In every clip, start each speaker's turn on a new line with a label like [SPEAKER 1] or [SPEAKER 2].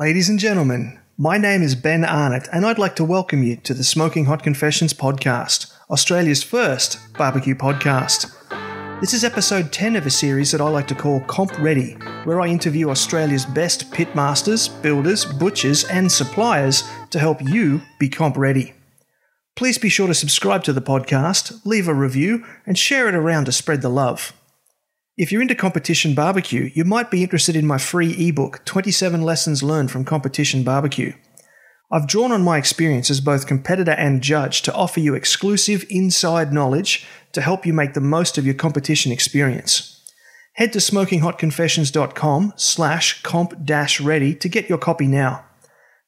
[SPEAKER 1] Ladies and gentlemen, my name is Ben Arnott, and I'd like to welcome you to the Smoking Hot Confessions podcast, Australia's first barbecue podcast. This is episode 10 of a series that I like to call Comp Ready, where I interview Australia's best pitmasters, builders, butchers, and suppliers to help you be comp ready. Please be sure to subscribe to the podcast, leave a review, and share it around to spread the love. If you're into competition barbecue, you might be interested in my free ebook, 27 Lessons Learned from Competition Barbecue. I've drawn on my experience as both competitor and judge to offer you exclusive inside knowledge to help you make the most of your competition experience. Head to smokinghotconfessions.com slash comp dash ready to get your copy now.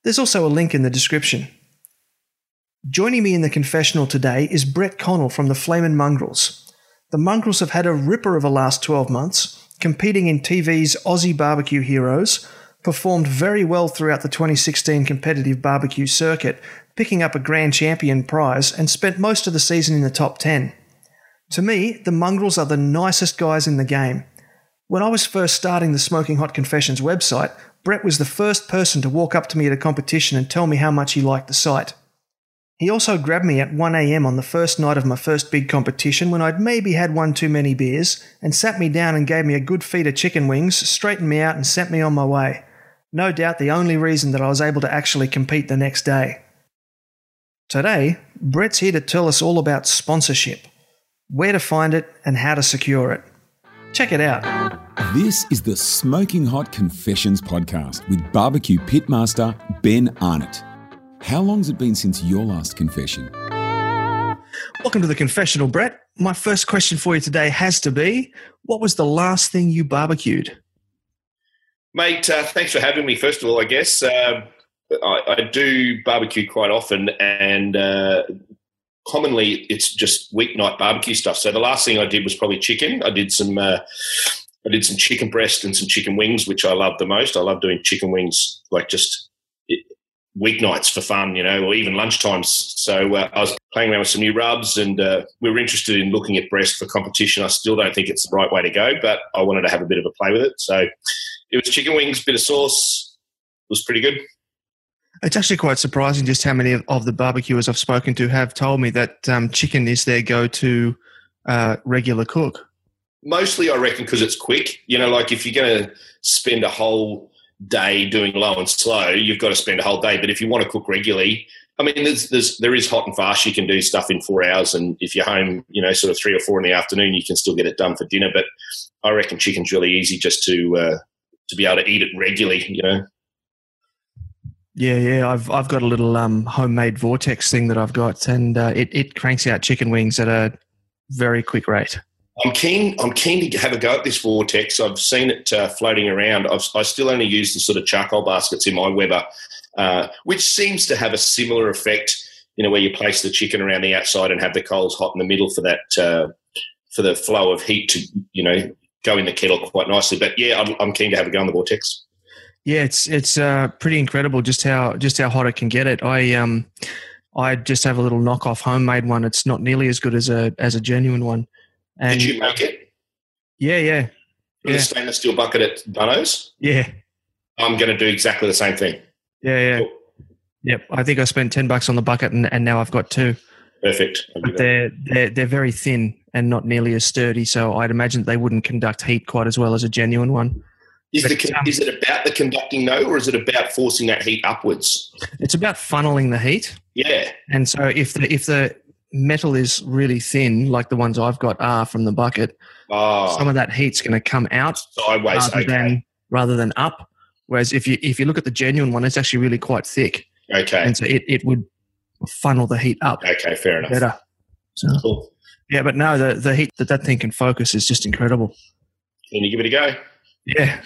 [SPEAKER 1] There's also a link in the description. Joining me in the confessional today is Brett Connell from the Flamin' Mongrels. The Mongrels have had a ripper of a last 12 months, competing in TV's Aussie Barbecue Heroes, performed very well throughout the 2016 competitive barbecue circuit, picking up a grand champion prize, and spent most of the season in the top 10. To me, the mongrels are the nicest guys in the game. When I was first starting the Smoking Hot Confessions website, Brett was the first person to walk up to me at a competition and tell me how much he liked the site. He also grabbed me at 1am on the first night of my first big competition when I'd maybe had one too many beers and sat me down and gave me a good feed of chicken wings, straightened me out, and sent me on my way. No doubt the only reason that I was able to actually compete the next day. Today, Brett's here to tell us all about sponsorship, where to find it, and how to secure it. Check it out.
[SPEAKER 2] This is the Smoking Hot Confessions podcast with barbecue pitmaster Ben Arnott. How long's it been since your last confession?
[SPEAKER 1] Welcome to the confessional, Brett. My first question for you today has to be what was the last thing you barbecued?
[SPEAKER 3] Mate, uh, thanks for having me. First of all, I guess uh, I, I, do barbecue quite often, and uh, commonly it's just weeknight barbecue stuff. So the last thing I did was probably chicken. I did some, uh, I did some chicken breast and some chicken wings, which I love the most. I love doing chicken wings, like just weeknights for fun, you know, or even lunchtimes. So uh, I was playing around with some new rubs, and uh, we were interested in looking at breast for competition. I still don't think it's the right way to go, but I wanted to have a bit of a play with it. So it was chicken wings, bit of sauce. It was pretty good.
[SPEAKER 1] It's actually quite surprising just how many of the barbecuers I've spoken to have told me that um, chicken is their go-to uh, regular cook.
[SPEAKER 3] Mostly, I reckon, because it's quick. You know, like if you're going to spend a whole day doing low and slow, you've got to spend a whole day. But if you want to cook regularly, I mean, there's, there's there is hot and fast. You can do stuff in four hours, and if you're home, you know, sort of three or four in the afternoon, you can still get it done for dinner. But I reckon chicken's really easy just to uh, to be able to eat it regularly, you know.
[SPEAKER 1] Yeah, yeah, I've I've got a little um, homemade vortex thing that I've got, and uh, it it cranks out chicken wings at a very quick rate.
[SPEAKER 3] I'm keen. I'm keen to have a go at this vortex. I've seen it uh, floating around. I've, i still only use the sort of charcoal baskets in my Weber, uh, which seems to have a similar effect. You know, where you place the chicken around the outside and have the coals hot in the middle for that uh, for the flow of heat to you know go in the kettle quite nicely. But yeah, I'm, I'm keen to have a go on the vortex.
[SPEAKER 1] Yeah, it's it's uh, pretty incredible just how just how hot it can get it. I um I just have a little knockoff homemade one. It's not nearly as good as a as a genuine one.
[SPEAKER 3] And, Did you make it?
[SPEAKER 1] Yeah, yeah. Yeah.
[SPEAKER 3] a stainless steel bucket at Dunno's?
[SPEAKER 1] Yeah.
[SPEAKER 3] I'm going to do exactly the same thing.
[SPEAKER 1] Yeah, yeah. Cool. Yep. I think I spent 10 bucks on the bucket and, and now I've got two.
[SPEAKER 3] Perfect.
[SPEAKER 1] But they're, they're, they're very thin and not nearly as sturdy. So I'd imagine they wouldn't conduct heat quite as well as a genuine one.
[SPEAKER 3] Is, but, the, um, is it about the conducting though, or is it about forcing that heat upwards?
[SPEAKER 1] It's about funneling the heat.
[SPEAKER 3] Yeah.
[SPEAKER 1] And so if the if the metal is really thin, like the ones I've got are from the bucket, oh. some of that heat's going to come out
[SPEAKER 3] sideways
[SPEAKER 1] rather
[SPEAKER 3] okay.
[SPEAKER 1] than rather than up. Whereas if you if you look at the genuine one, it's actually really quite thick.
[SPEAKER 3] Okay.
[SPEAKER 1] And so it, it would funnel the heat up.
[SPEAKER 3] Okay, fair enough.
[SPEAKER 1] Better.
[SPEAKER 3] So, cool.
[SPEAKER 1] Yeah, but no, the the heat that that thing can focus is just incredible.
[SPEAKER 3] Can you give it a go?
[SPEAKER 1] Yeah.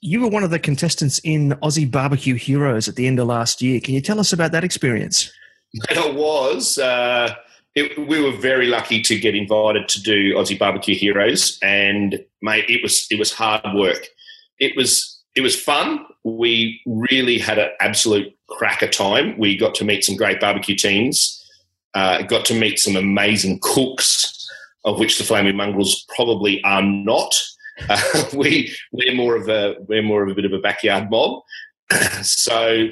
[SPEAKER 1] You were one of the contestants in Aussie Barbecue Heroes at the end of last year. Can you tell us about that experience?
[SPEAKER 3] It was. Uh, it, we were very lucky to get invited to do Aussie Barbecue Heroes, and mate, it was it was hard work. It was it was fun. We really had an absolute cracker time. We got to meet some great barbecue teams. Uh, got to meet some amazing cooks, of which the Flaming Mongrels probably are not. Uh, we we're more of a we're more of a bit of a backyard mob. so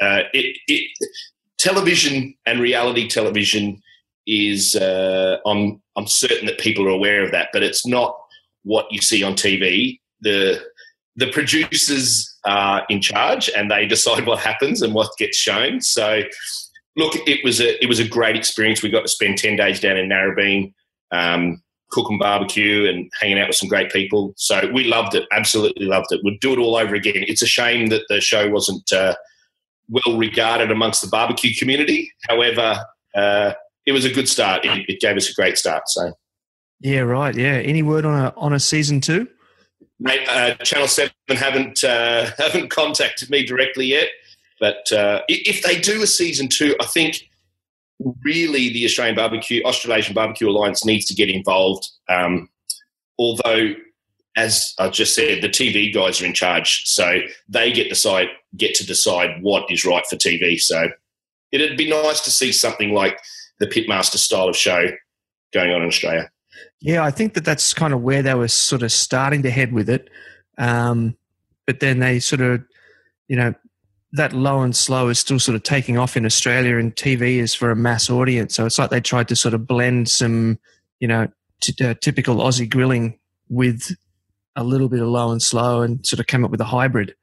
[SPEAKER 3] uh, it, it, television and reality television is uh, I'm I'm certain that people are aware of that, but it's not what you see on TV. The the producers are in charge and they decide what happens and what gets shown. So look, it was a it was a great experience. We got to spend ten days down in Narrabeen, um, cooking barbecue and hanging out with some great people. So we loved it, absolutely loved it. We'd do it all over again. It's a shame that the show wasn't uh, well regarded amongst the barbecue community. However, uh, it was a good start. It, it, gave us a great start. So,
[SPEAKER 1] yeah, right. Yeah. Any word on a on a season two?
[SPEAKER 3] Mate, uh, Channel Seven haven't uh, haven't contacted me directly yet. But uh, if they do a season two, I think really the Australian Barbecue Australasian Barbecue Alliance needs to get involved. Um, although, as I just said, the TV guys are in charge, so they get decide get to decide what is right for TV. So it'd be nice to see something like the Pitmaster style of show going on in Australia.
[SPEAKER 1] Yeah, I think that that's kind of where they were sort of starting to head with it. Um, but then they sort of, you know, that low and slow is still sort of taking off in Australia, and TV is for a mass audience. So it's like they tried to sort of blend some, you know, t- uh, typical Aussie grilling with a little bit of low and slow, and sort of came up with a hybrid.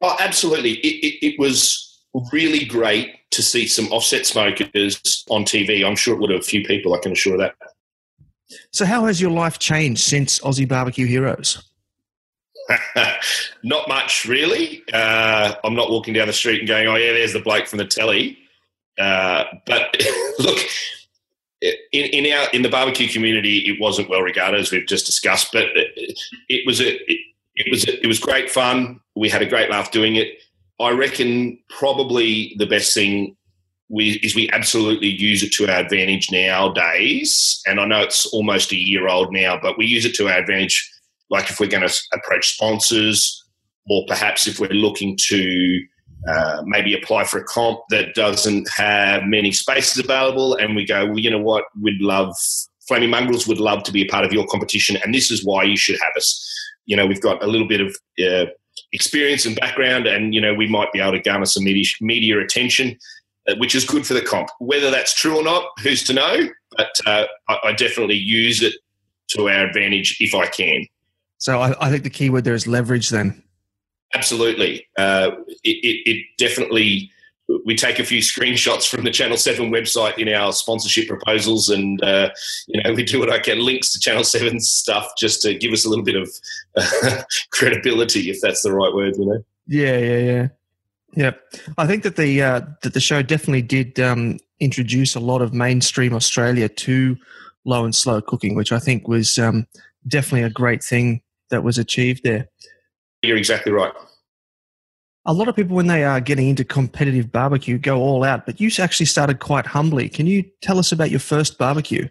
[SPEAKER 3] Oh, absolutely! It, it, it was really great to see some offset smokers on TV. I'm sure it would have a few people. I can assure that.
[SPEAKER 1] So, how has your life changed since Aussie Barbecue Heroes?
[SPEAKER 3] not much, really. Uh, I'm not walking down the street and going, "Oh yeah, there's the bloke from the telly." Uh, but look, in, in, our in the barbecue community, it wasn't well regarded as we've just discussed. But it, it was a it, it was it was great fun. We had a great laugh doing it. I reckon probably the best thing we, is we absolutely use it to our advantage nowadays. And I know it's almost a year old now, but we use it to our advantage like if we're going to approach sponsors, or perhaps if we're looking to uh, maybe apply for a comp that doesn't have many spaces available, and we go, well, you know what, we'd love Flaming Mongrels would love to be a part of your competition, and this is why you should have us. You know, we've got a little bit of uh, experience and background, and you know, we might be able to garner some media, media attention, uh, which is good for the comp. Whether that's true or not, who's to know? But uh, I, I definitely use it to our advantage if I can.
[SPEAKER 1] So I, I think the key word there is leverage. Then,
[SPEAKER 3] absolutely, uh, it, it, it, definitely. We take a few screenshots from the Channel Seven website in our sponsorship proposals, and uh, you know we do what I can links to Channel 7 stuff just to give us a little bit of uh, credibility, if that's the right word. You know.
[SPEAKER 1] Yeah, yeah, yeah. Yeah, I think that the uh, that the show definitely did um, introduce a lot of mainstream Australia to low and slow cooking, which I think was um, definitely a great thing that was achieved there.
[SPEAKER 3] You're exactly right.
[SPEAKER 1] A lot of people, when they are getting into competitive barbecue, go all out, but you actually started quite humbly. Can you tell us about your first barbecue?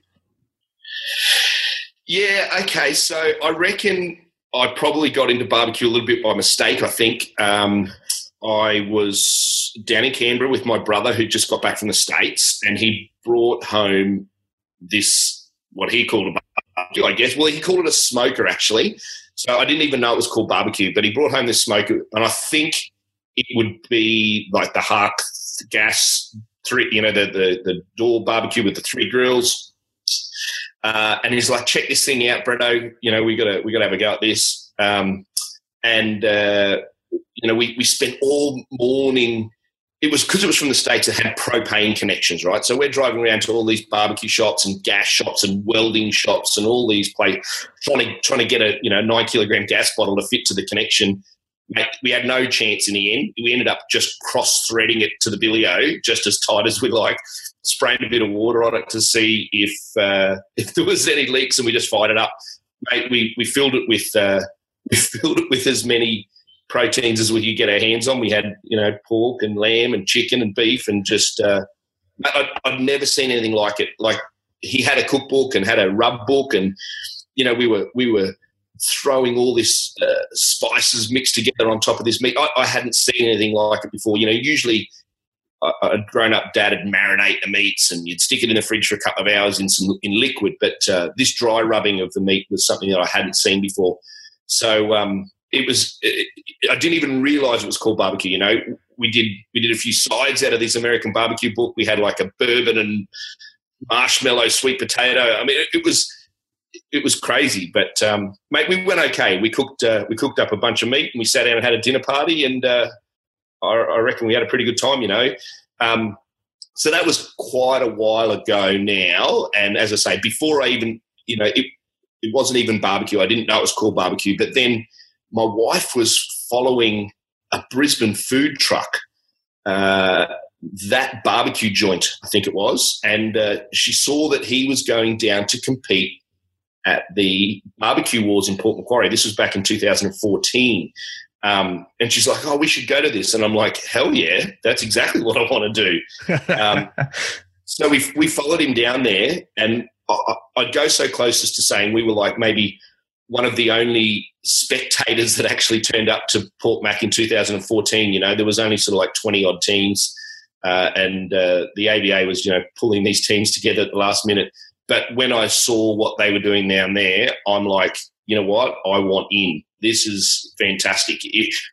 [SPEAKER 3] Yeah, okay. So I reckon I probably got into barbecue a little bit by mistake. I think um, I was down in Canberra with my brother who just got back from the States, and he brought home this, what he called a barbecue, I guess. Well, he called it a smoker, actually. So I didn't even know it was called barbecue, but he brought home this smoker, and I think it would be like the Hark gas three, you know, the the, the door barbecue with the three grills. Uh, and he's like, check this thing out, Bretto. You know, we gotta we gotta have a go at this. Um, and uh, you know, we we spent all morning it was because it was from the states that had propane connections, right? So we're driving around to all these barbecue shops and gas shops and welding shops and all these places, trying to trying to get a you know nine kilogram gas bottle to fit to the connection. We had no chance in the end. We ended up just cross threading it to the billio just as tight as we like, spraying a bit of water on it to see if uh, if there was any leaks, and we just fired it up. Mate, we we filled it with uh, we filled it with as many proteins as we could get our hands on. We had, you know, pork and lamb and chicken and beef and just, uh, I, I'd never seen anything like it. Like he had a cookbook and had a rub book and, you know, we were, we were throwing all this uh, spices mixed together on top of this meat. I, I, hadn't seen anything like it before. You know, usually a grown up dad would marinate the meats and you'd stick it in the fridge for a couple of hours in some in liquid. But uh, this dry rubbing of the meat was something that I hadn't seen before. So um, it was. It, I didn't even realize it was called barbecue. You know, we did we did a few sides out of this American barbecue book. We had like a bourbon and marshmallow sweet potato. I mean, it, it was it was crazy, but um, mate, we went okay. We cooked uh, we cooked up a bunch of meat and we sat down and had a dinner party, and uh, I, I, reckon we had a pretty good time. You know, um, so that was quite a while ago now. And as I say, before I even you know it, it wasn't even barbecue. I didn't know it was called barbecue, but then my wife was following a Brisbane food truck. Uh, that barbecue joint, I think it was, and uh, she saw that he was going down to compete at the barbecue wars in Port Macquarie. This was back in 2014. Um, and she's like, "Oh, we should go to this," and I'm like, "Hell yeah, that's exactly what I want to do." Um, so we we followed him down there, and I, I'd go so close as to saying we were like maybe one of the only spectators that actually turned up to Port Mac in 2014. You know, there was only sort of like 20 odd teams, uh, and uh, the ABA was you know pulling these teams together at the last minute. But when I saw what they were doing down there, I'm like, you know what? I want in. This is fantastic.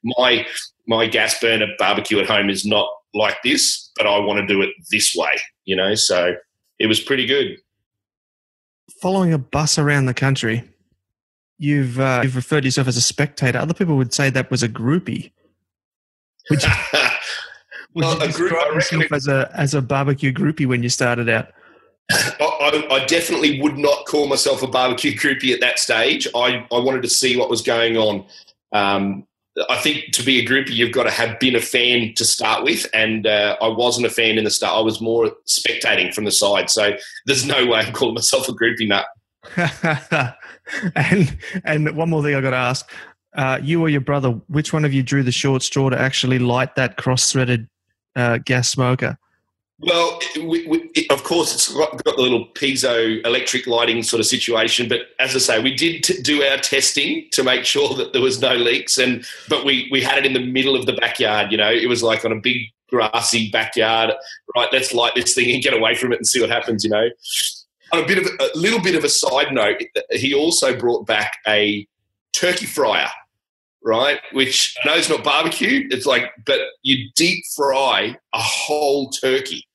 [SPEAKER 3] My my gas burner barbecue at home is not like this, but I want to do it this way. You know, so it was pretty good.
[SPEAKER 1] Following a bus around the country, you've uh, you've referred to yourself as a spectator. Other people would say that was a groupie. Would you, would well, you describe group, yourself as a as a barbecue groupie when you started out?
[SPEAKER 3] I, I, definitely would not call myself a barbecue groupie at that stage. I, I wanted to see what was going on. Um, I think to be a groupie, you've got to have been a fan to start with, and uh, I wasn't a fan in the start. I was more spectating from the side. So there's no way I'm calling myself a groupie nut.
[SPEAKER 1] and and one more thing I got to ask: uh, you or your brother, which one of you drew the short straw to actually light that cross-threaded uh, gas smoker?
[SPEAKER 3] Well, we, we, it, of course, it's got, the little piezo electric lighting sort of situation. But as I say, we did t- do our testing to make sure that there was no leaks, and but we we had it in the middle of the backyard. You know, it was like on a big grassy backyard. Right, let's light this thing and get away from it and see what happens. You know. On a bit of a little bit of a side note, he also brought back a turkey fryer right? Which I know it's not barbecue. It's like, but you deep fry a whole turkey,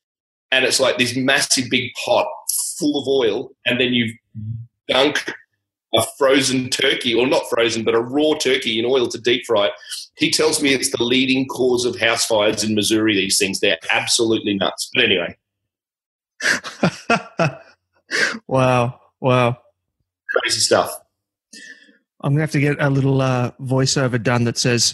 [SPEAKER 3] and it's like this massive big pot full of oil, and then you dunk a frozen turkey, or not frozen, but a raw turkey in oil to deep fry it. He tells me it's the leading cause of house fires in Missouri. These things, they're absolutely nuts. But anyway.
[SPEAKER 1] wow. Wow.
[SPEAKER 3] Crazy stuff.
[SPEAKER 1] I'm going to have to get a little uh, voiceover done that says,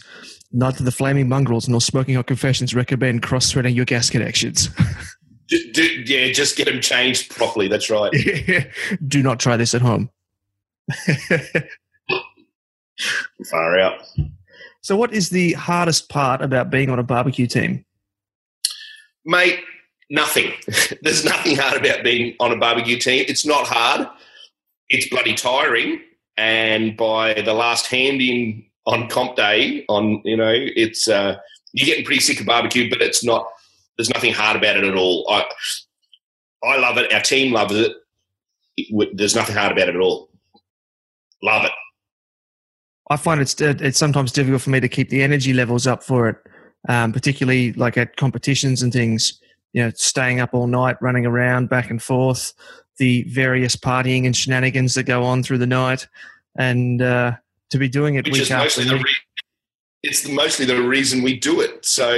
[SPEAKER 1] neither the Flaming Mongrels nor Smoking Hot Confessions recommend cross-threading your gas connections.
[SPEAKER 3] do, do, yeah, just get them changed properly. That's right.
[SPEAKER 1] do not try this at home.
[SPEAKER 3] Far out.
[SPEAKER 1] So, what is the hardest part about being on a barbecue team?
[SPEAKER 3] Mate, nothing. There's nothing hard about being on a barbecue team. It's not hard. It's bloody tiring and by the last hand in on comp day, on you know, it's uh, you're getting pretty sick of barbecue, but it's not. There's nothing hard about it at all. I I love it. Our team loves it. it there's nothing hard about it at all. Love it.
[SPEAKER 1] I find it's it's sometimes difficult for me to keep the energy levels up for it, um, particularly like at competitions and things. You know, staying up all night, running around back and forth the various partying and shenanigans that go on through the night, and uh, to be doing it Which week after week. Re-
[SPEAKER 3] it's mostly the reason we do it. So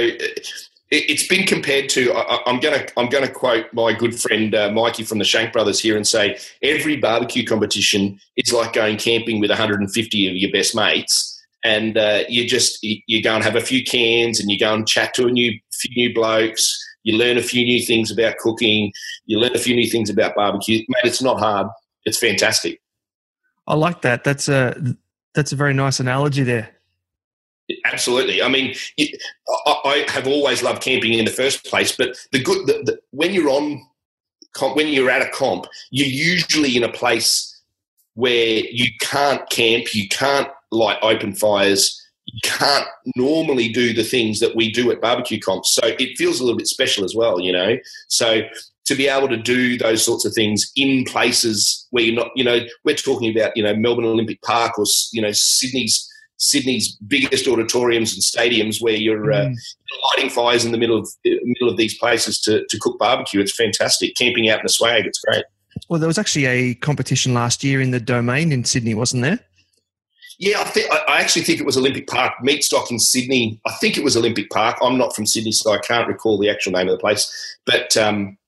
[SPEAKER 3] it, has been compared to. I, am to I'm going to quote my good friend uh, Mikey from the Shank Brothers here and say every barbecue competition is like going camping with 150 of your best mates. And uh, you just you go and have a few cans, and you go and chat to a new few new blokes, you learn a few new things about cooking. You learn a few new things about barbecue. Mate, it's not hard. It's fantastic.
[SPEAKER 1] I like that. That's a that's a very nice analogy there.
[SPEAKER 3] Absolutely. I mean, I have always loved camping in the first place, but the good the, the, when you're on when you're at a comp, you're usually in a place where you can't camp, you can't light open fires, can't normally do the things that we do at barbecue comps. So it feels a little bit special as well, you know. So to be able to do those sorts of things in places where you're not, you know, we're talking about, you know, Melbourne Olympic Park or you know Sydney's Sydney's biggest auditoriums and stadiums where you're mm. uh, lighting fires in the middle of middle of these places to, to cook barbecue. It's fantastic. Camping out in the swag, it's great.
[SPEAKER 1] Well, there was actually a competition last year in the domain in Sydney, wasn't there?
[SPEAKER 3] Yeah, I, think, I actually think it was Olympic Park. Meatstock in Sydney. I think it was Olympic Park. I'm not from Sydney, so I can't recall the actual name of the place. But um,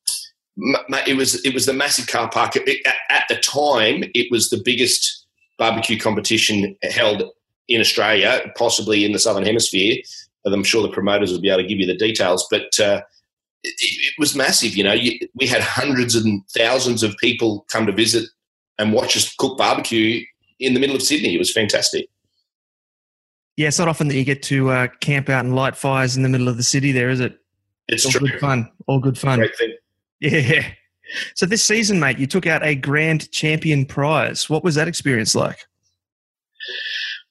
[SPEAKER 3] it was it was the massive car park. It, at the time, it was the biggest barbecue competition held in Australia, possibly in the Southern Hemisphere. And I'm sure the promoters will be able to give you the details, but uh, it, it, was massive. You know, you, we had hundreds and thousands of people come to visit and watch us cook barbecue in the middle of Sydney. It was fantastic.
[SPEAKER 1] Yeah, it's not often that you get to uh, camp out and light fires in the middle of the city. There is it.
[SPEAKER 3] It's
[SPEAKER 1] all
[SPEAKER 3] true.
[SPEAKER 1] good fun. All good fun.
[SPEAKER 3] Great thing.
[SPEAKER 1] Yeah. So this season, mate, you took out a grand champion prize. What was that experience like?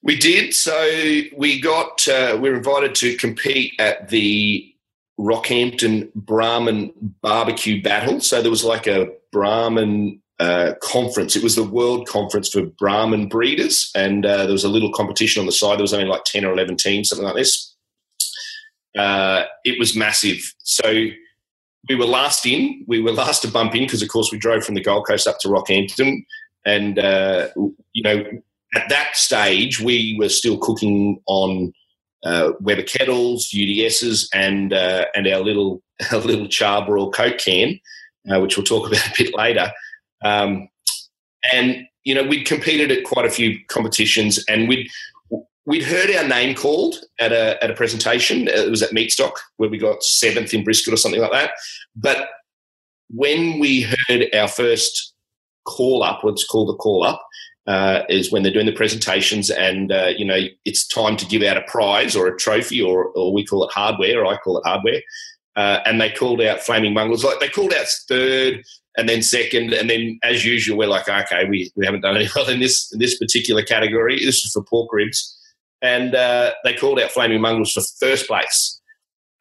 [SPEAKER 3] We did. So we got uh, we were invited to compete at the Rockhampton Brahman Barbecue Battle. So there was like a Brahman uh, conference. It was the World Conference for Brahman breeders, and uh, there was a little competition on the side. There was only like ten or eleven teams, something like this. Uh, it was massive. So we were last in. We were last to bump in because, of course, we drove from the Gold Coast up to Rockhampton, and uh, you know at that stage, we were still cooking on uh, Weber kettles, UDSs, and and our little our little charbroil Coke can, which we'll talk about a bit later. Um, and you know, we'd competed at quite a few competitions, and we'd we'd heard our name called at a at a presentation. It was at Meatstock where we got seventh in brisket or something like that. But when we heard our first call up, what's called a call up, uh, is when they're doing the presentations and uh, you know it's time to give out a prize or a trophy or, or we call it hardware or I call it hardware uh, and they called out flaming mongrels like they called out third and then second and then as usual we're like okay we, we haven't done any well in this in this particular category this is for pork ribs and uh, they called out flaming mongrels for first place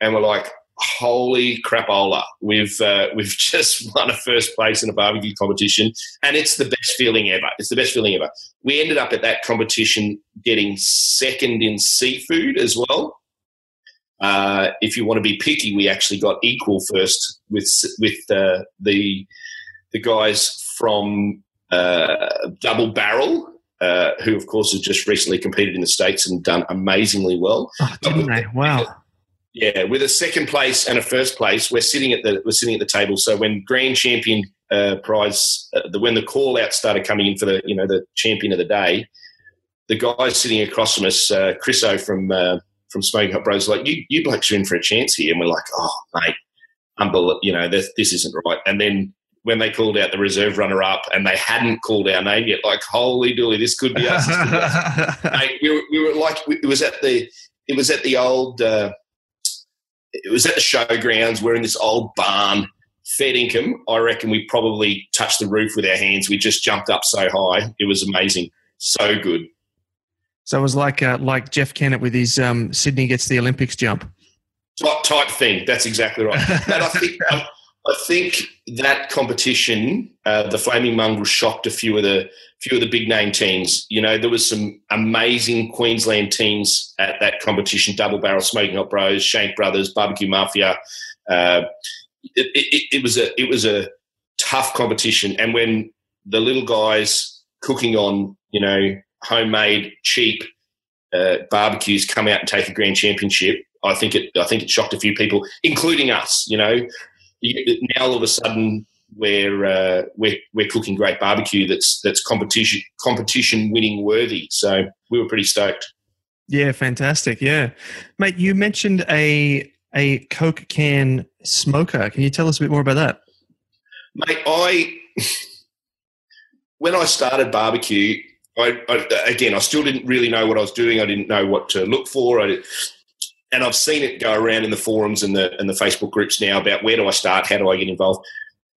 [SPEAKER 3] and we're like holy crapola, we've uh, we've just won a first place in a barbecue competition, and it's the best feeling ever. It's the best feeling ever. We ended up at that competition getting second in seafood as well. Uh, if you want to be picky, we actually got equal first with with uh, the the guys from uh, Double Barrel. Uh, who, of course, has just recently competed in the states and done amazingly well.
[SPEAKER 1] Oh, didn't they? Wow!
[SPEAKER 3] Yeah, with a second place and a first place, we're sitting at the we're sitting at the table. So when grand champion uh, prize, uh, the, when the call out started coming in for the you know the champion of the day, the guy sitting across from us, uh, Chriso from uh, from Smoking Hot Bros, like you you blokes are in for a chance here, and we're like, oh mate, unbelievable, you know this this isn't right. And then when they called out the reserve runner up and they hadn't called our name yet, like holy dooly, this could be us. Could be us. mate, we, were, we were like it was at the it was at the old. Uh, it was at the showgrounds. We're in this old barn, fed income. I reckon we probably touched the roof with our hands. We just jumped up so high. It was amazing. So good.
[SPEAKER 1] So it was like uh, like Jeff Kennett with his um, Sydney gets the Olympics jump.
[SPEAKER 3] Type, type thing. That's exactly right. and I think I think that competition, uh, the Flaming Mongrel, shocked a few of the few of the big name teams. You know, there was some amazing Queensland teams at that competition: Double Barrel, Smoking Hot Bros, Shank Brothers, Barbecue Mafia. Uh, it, it, it, was a it was a tough competition, and when the little guys cooking on you know homemade cheap uh, barbecues come out and take a grand championship, I think it I think it shocked a few people, including us. You know, now all of a sudden we're uh, we're we're cooking great barbecue that's that's competition competition winning worthy. So we were pretty stoked.
[SPEAKER 1] Yeah, fantastic. Yeah, mate, you mentioned a a Coke can smoker. Can you tell us a bit more about that?
[SPEAKER 3] Mate, I when I started barbecue, I, I, again I still didn't really know what I was doing. I didn't know what to look for. I and I've seen it go around in the forums and the and the Facebook groups now about where do I start, how do I get involved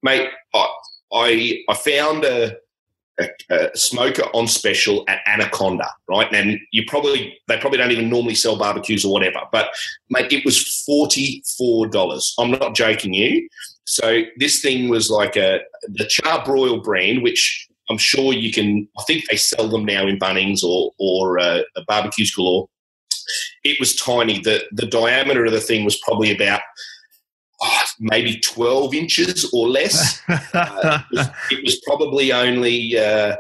[SPEAKER 3] mate, I, I, I found a, a, a, smoker on special at Anaconda, right? And you probably they probably don't even normally sell barbecues or whatever, but mate, it was forty four dollars. I'm not joking you. So this thing was like a the Char-Broil brand, which I'm sure you can. I think they sell them now in Bunnings or or uh, barbecues galore. It was tiny. the The diameter of the thing was probably about oh, maybe 12 inches or less. uh, it, was, it, was, probably only uh,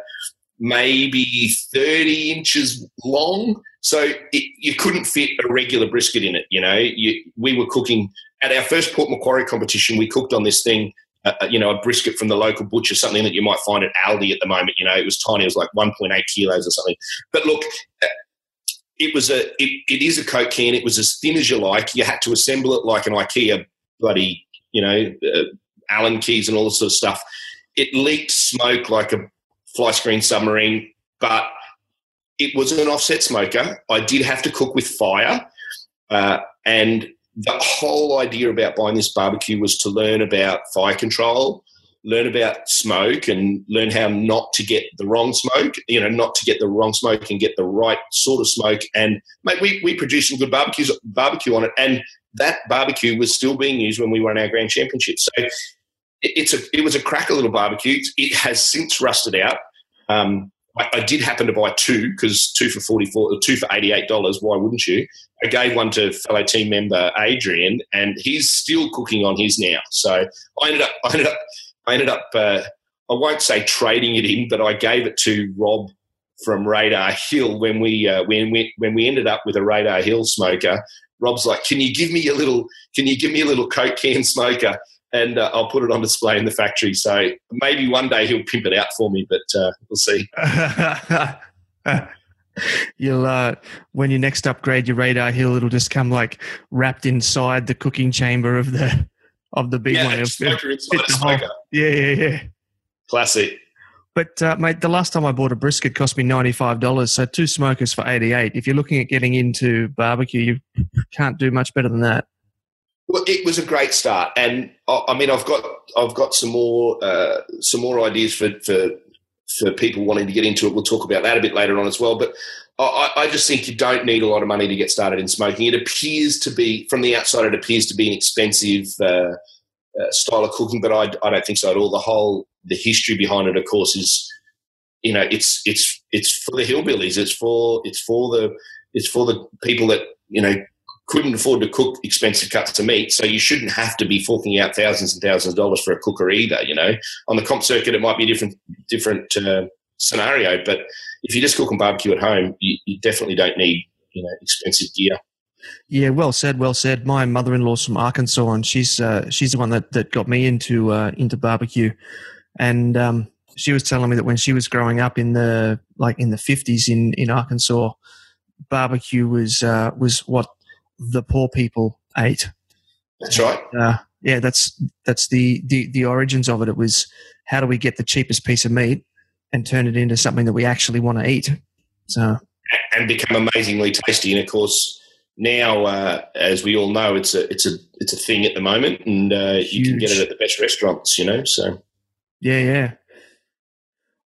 [SPEAKER 3] maybe 30 inches long. So it, you couldn't fit a regular brisket in it. You know, you, we were cooking at our first Port Macquarie competition. We cooked on this thing, uh, you know, a brisket from the local butcher, something that you might find at Aldi at the moment. You know, it was tiny. It was like 1.8 kilos or something. But look, uh, it was a it, it is a coke can. It was as thin as you like. You had to assemble it like an IKEA bloody, you know, uh, Allen keys and all this sort of stuff. It leaked smoke like a fly screen submarine, but it was an offset smoker. I did have to cook with fire. Uh, and the whole idea about buying this barbecue was to learn about fire control, learn about smoke, and learn how not to get the wrong smoke, you know, not to get the wrong smoke and get the right sort of smoke. And, mate, we, we produced some good barbecues, barbecue on it. And that barbecue was still being used when we won our grand championship. So it, it's a it was a cracker little barbecue. It has since rusted out. Um, I, I, did happen to buy two because two for forty four, two for eighty eight dollars. Why wouldn't you? I gave one to fellow team member Adrian, and he's still cooking on his now. So I ended up, I ended up, I ended up. Uh, I won't say trading it in, but I gave it to Rob from Radar Hill when we uh, when we when we ended up with a Radar Hill smoker. Rob's like, "Can you give me a little? Can you give me a little Coke can smoker?" And uh, I'll put it on display in the factory. So maybe one day he'll pimp it out for me, but uh, we'll see.
[SPEAKER 1] You'll uh, when you next upgrade your radar hill, it'll just come like wrapped inside the cooking chamber of the of the big
[SPEAKER 3] yeah,
[SPEAKER 1] one.
[SPEAKER 3] Smoker inside a smoker.
[SPEAKER 1] Yeah, yeah, yeah.
[SPEAKER 3] Classic.
[SPEAKER 1] But uh, mate, the last time I bought a brisket cost me ninety five dollars. So two smokers for eighty eight. If you're looking at getting into barbecue, you can't do much better than that.
[SPEAKER 3] Well, it was a great start, and I mean, I've got I've got some more uh, some more ideas for, for for people wanting to get into it. We'll talk about that a bit later on as well. But I, I just think you don't need a lot of money to get started in smoking. It appears to be from the outside, it appears to be an expensive. Uh, uh, style of cooking, but I, I don't think so at all. The whole the history behind it, of course, is you know it's it's it's for the hillbillies. It's for it's for the it's for the people that you know couldn't afford to cook expensive cuts of meat. So you shouldn't have to be forking out thousands and thousands of dollars for a cooker either. You know, on the comp circuit, it might be a different different uh, scenario, but if you're just cooking barbecue at home, you, you definitely don't need you know expensive gear.
[SPEAKER 1] Yeah, well said, well said. My mother-in-law's from Arkansas, and she's uh, she's the one that, that got me into uh, into barbecue. And um, she was telling me that when she was growing up in the like in the fifties in, in Arkansas, barbecue was uh, was what the poor people ate.
[SPEAKER 3] That's right.
[SPEAKER 1] Uh, yeah, that's that's the, the the origins of it. It was how do we get the cheapest piece of meat and turn it into something that we actually want to eat. So
[SPEAKER 3] and become amazingly tasty. And of course, now, uh, as we all know, it's a it's a it's a thing at the moment, and uh, you can get it at the best restaurants. You know, so
[SPEAKER 1] yeah, yeah.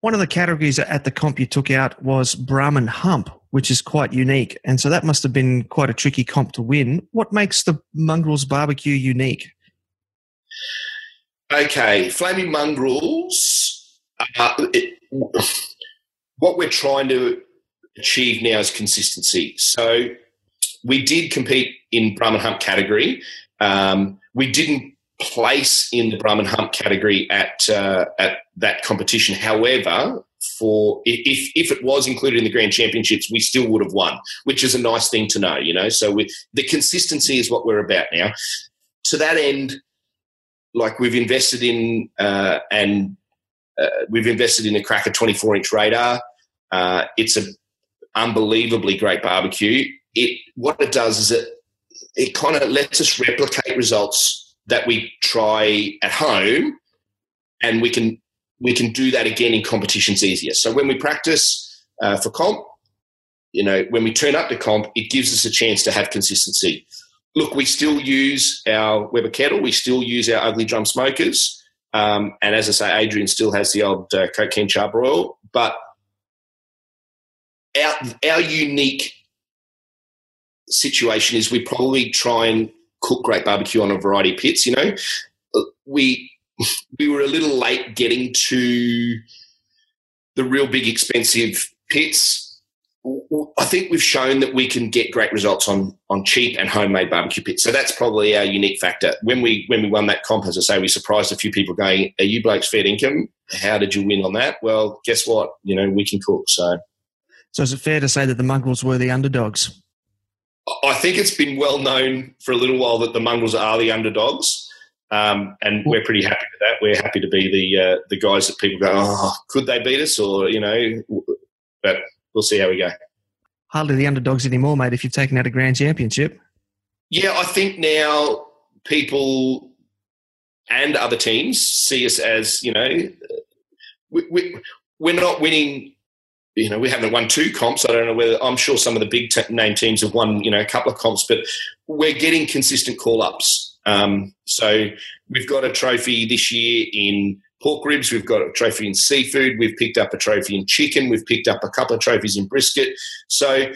[SPEAKER 1] One of the categories at the comp you took out was Brahman Hump, which is quite unique, and so that must have been quite a tricky comp to win. What makes the Mongrels barbecue unique?
[SPEAKER 3] Okay, Flaming Mongrels. Uh, it, what we're trying to achieve now is consistency. So we did compete in Brahman Hump category. Um, we didn't place in the Brahman Hump category at uh, at that competition. However, for if if it was included in the Grand Championships, we still would have won, which is a nice thing to know. You know, so we, the consistency is what we're about now. To that end, like we've invested in uh, and uh, we've invested in a Cracker 24 inch radar. Uh, it's an unbelievably great barbecue it what it does is it it kind of lets us replicate results that we try at home, and we can we can do that again in competitions easier. So when we practice uh, for comp, you know, when we turn up to comp, it gives us a chance to have consistency. Look, we still use our Weber kettle, we still use our ugly drum smokers, um, and as I say, Adrian still has the old uh, can Char-Broil, but our our unique situation is we probably try and cook great barbecue on a variety of pits. You know, we we were a little late getting to the real big expensive pits. I think we've shown that we can get great results on on cheap and homemade barbecue pits. So that's probably our unique factor. When we when we won that comp, as I say, we surprised a few people going, "Are you blokes fair income? How did you win on that?" Well, guess what? You know, we can cook. So,
[SPEAKER 1] so is it fair to say that the mongrels were the underdogs?
[SPEAKER 3] I think it's been well known for a little while that the mongrels are the underdogs. Um, and we're pretty happy with that. We're happy to be the uh, the guys that people go, oh, could they beat us? Or you know, but we'll see how we go.
[SPEAKER 1] Hardly the underdogs anymore, mate. If you've taken out a grand championship.
[SPEAKER 3] Yeah, I think now people and other teams see us as you know, we, we, we're not winning you know, we haven't won two comps. I don't know whether I'm sure some of the big t- name teams have won, you know, a couple of comps, but we're getting consistent call ups. Um, so we've got a trophy this year in pork ribs. We've got a trophy in seafood. We've picked up a trophy in chicken. We've picked up a couple of trophies in brisket. So,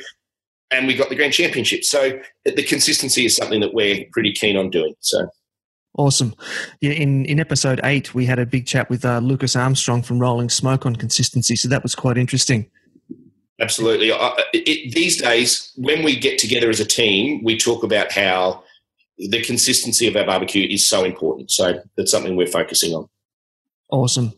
[SPEAKER 3] and we got the grand championship. So the consistency is something that we're pretty keen on doing. So.
[SPEAKER 1] Awesome. Yeah, in, in episode eight, we had a big chat with uh, Lucas Armstrong from Rolling Smoke on consistency. So that was quite interesting.
[SPEAKER 3] Absolutely. it, these days, when we get together as a team, we talk about how the consistency of our barbecue is so important. So that's something we're focusing on.
[SPEAKER 1] Awesome.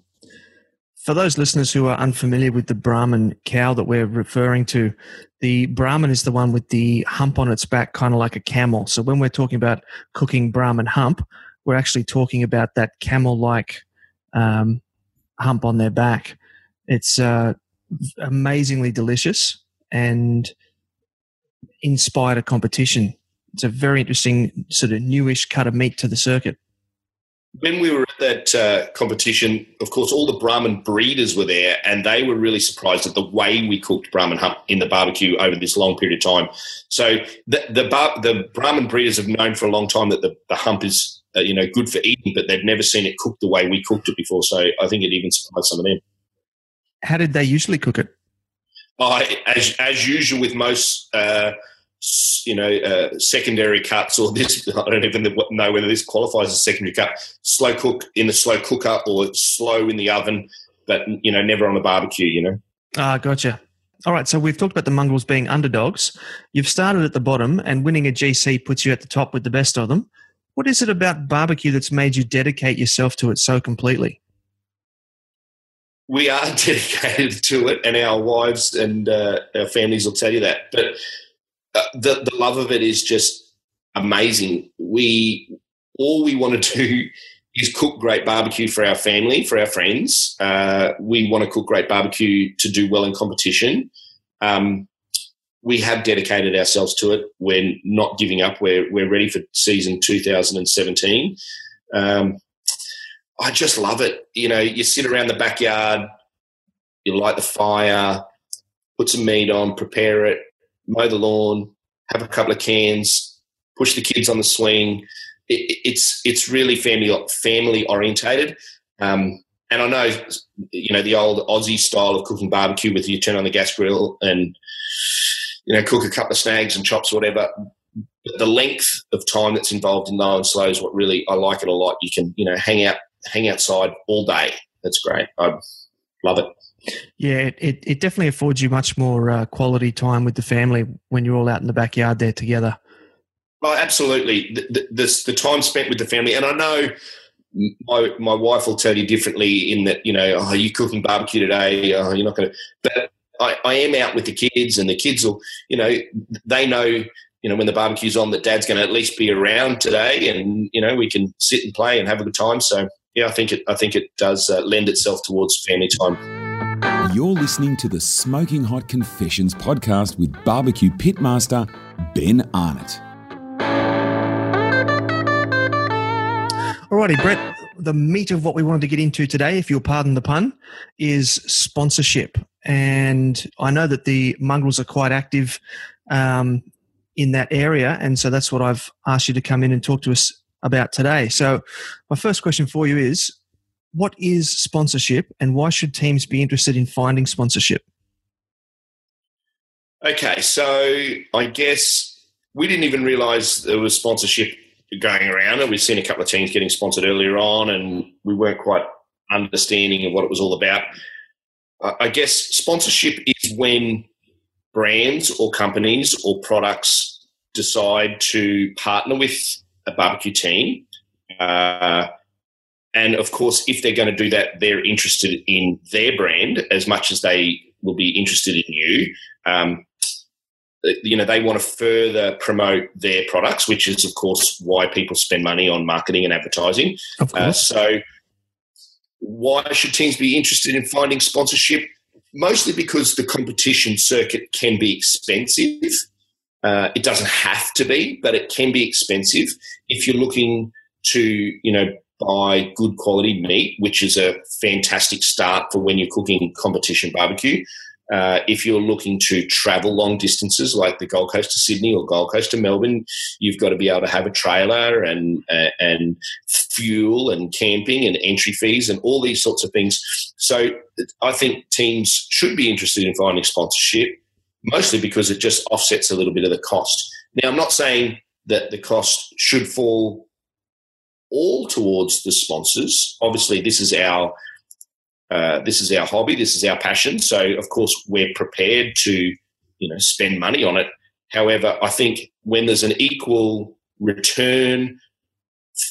[SPEAKER 1] For those listeners who are unfamiliar with the Brahman cow that we're referring to, the Brahman is the one with the hump on its back, kind of like a camel. So when we're talking about cooking Brahman hump, we're actually talking about that camel-like um, hump on their back. It's uh, amazingly delicious and inspired a competition. It's a very interesting sort of newish cut of meat to the circuit.
[SPEAKER 3] When we were at that uh, competition, of course, all the Brahman breeders were there, and they were really surprised at the way we cooked Brahman hump in the barbecue over this long period of time. So the the, bar, the Brahman breeders have known for a long time that the, the hump is uh, you know, good for eating, but they've never seen it cooked the way we cooked it before. So I think it even surprised some of them.
[SPEAKER 1] How did they usually cook it?
[SPEAKER 3] I, as as usual with most, uh, you know, uh, secondary cuts or this. I don't even know whether this qualifies as a secondary cut. Slow cook in the slow cooker or slow in the oven, but you know, never on the barbecue. You know.
[SPEAKER 1] Ah, gotcha. All right, so we've talked about the mongrels being underdogs. You've started at the bottom, and winning a GC puts you at the top with the best of them. What is it about barbecue that's made you dedicate yourself to it so completely?
[SPEAKER 3] We are dedicated to it, and our wives and uh, our families will tell you that. But uh, the the love of it is just amazing. We all we want to do is cook great barbecue for our family, for our friends. Uh, we want to cook great barbecue to do well in competition. Um, we have dedicated ourselves to it. We're not giving up. We're we're ready for season 2017. Um, I just love it. You know, you sit around the backyard, you light the fire, put some meat on, prepare it, mow the lawn, have a couple of cans, push the kids on the swing. It, it's it's really family family orientated. Um, and I know, you know, the old Aussie style of cooking barbecue with you turn on the gas grill and you know, cook a couple of snags and chops or whatever. But the length of time that's involved in low and slow is what really I like it a lot. You can, you know, hang out, hang outside all day. That's great. I love it.
[SPEAKER 1] Yeah, it, it definitely affords you much more uh, quality time with the family when you're all out in the backyard there together.
[SPEAKER 3] Oh, absolutely. The, the, the, the time spent with the family, and I know my my wife will tell you differently in that you know, oh, are you cooking barbecue today? Oh, you're not going to. But I, I am out with the kids, and the kids will, you know, they know, you know, when the barbecue's on, that Dad's going to at least be around today, and you know, we can sit and play and have a good time. So, yeah, I think it, I think it does uh, lend itself towards family time.
[SPEAKER 2] You're listening to the Smoking Hot Confessions podcast with barbecue pitmaster Ben Arnott.
[SPEAKER 1] Alrighty, Brett. The meat of what we wanted to get into today, if you'll pardon the pun, is sponsorship and I know that the mongrels are quite active um, in that area, and so that's what I've asked you to come in and talk to us about today. So, my first question for you is: what is sponsorship and why should teams be interested in finding sponsorship?
[SPEAKER 3] Okay, so I guess we didn't even realize there was sponsorship going around, and we've seen a couple of teams getting sponsored earlier on, and we weren't quite understanding of what it was all about. I guess sponsorship is when brands or companies or products decide to partner with a barbecue team. Uh, and of course, if they're going to do that, they're interested in their brand as much as they will be interested in you. Um, you know, they want to further promote their products, which is, of course, why people spend money on marketing and advertising.
[SPEAKER 1] Of uh, course.
[SPEAKER 3] Uh, so, why should teams be interested in finding sponsorship? Mostly because the competition circuit can be expensive. Uh, it doesn't have to be, but it can be expensive if you're looking to, you know, buy good quality meat, which is a fantastic start for when you're cooking competition barbecue. Uh, if you're looking to travel long distances like the Gold Coast to Sydney or Gold Coast to Melbourne, you've got to be able to have a trailer and uh, and fuel and camping and entry fees and all these sorts of things. So I think teams should be interested in finding sponsorship, mostly because it just offsets a little bit of the cost. Now I'm not saying that the cost should fall all towards the sponsors. Obviously, this is our uh, this is our hobby, this is our passion. So, of course, we're prepared to, you know, spend money on it. However, I think when there's an equal return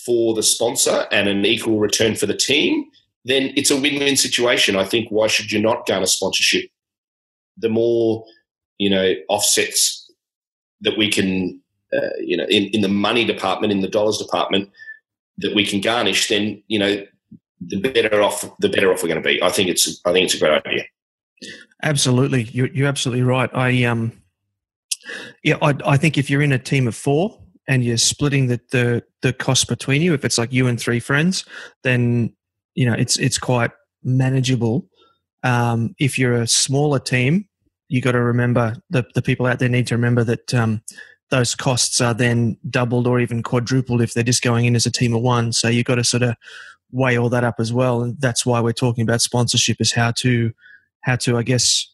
[SPEAKER 3] for the sponsor and an equal return for the team, then it's a win-win situation. I think why should you not garner sponsorship? The more, you know, offsets that we can, uh, you know, in, in the money department, in the dollars department, that we can garnish, then you know the better off the better off we're going to be. I think it's I think it's a great idea.
[SPEAKER 1] Absolutely, you're, you're absolutely right. I um, yeah, I, I think if you're in a team of four and you're splitting the, the the cost between you, if it's like you and three friends, then you know it's it's quite manageable. Um, if you're a smaller team, you got to remember the the people out there need to remember that um, those costs are then doubled or even quadrupled if they're just going in as a team of one. So you've got to sort of weigh all that up as well, and that's why we're talking about sponsorship is how to how to I guess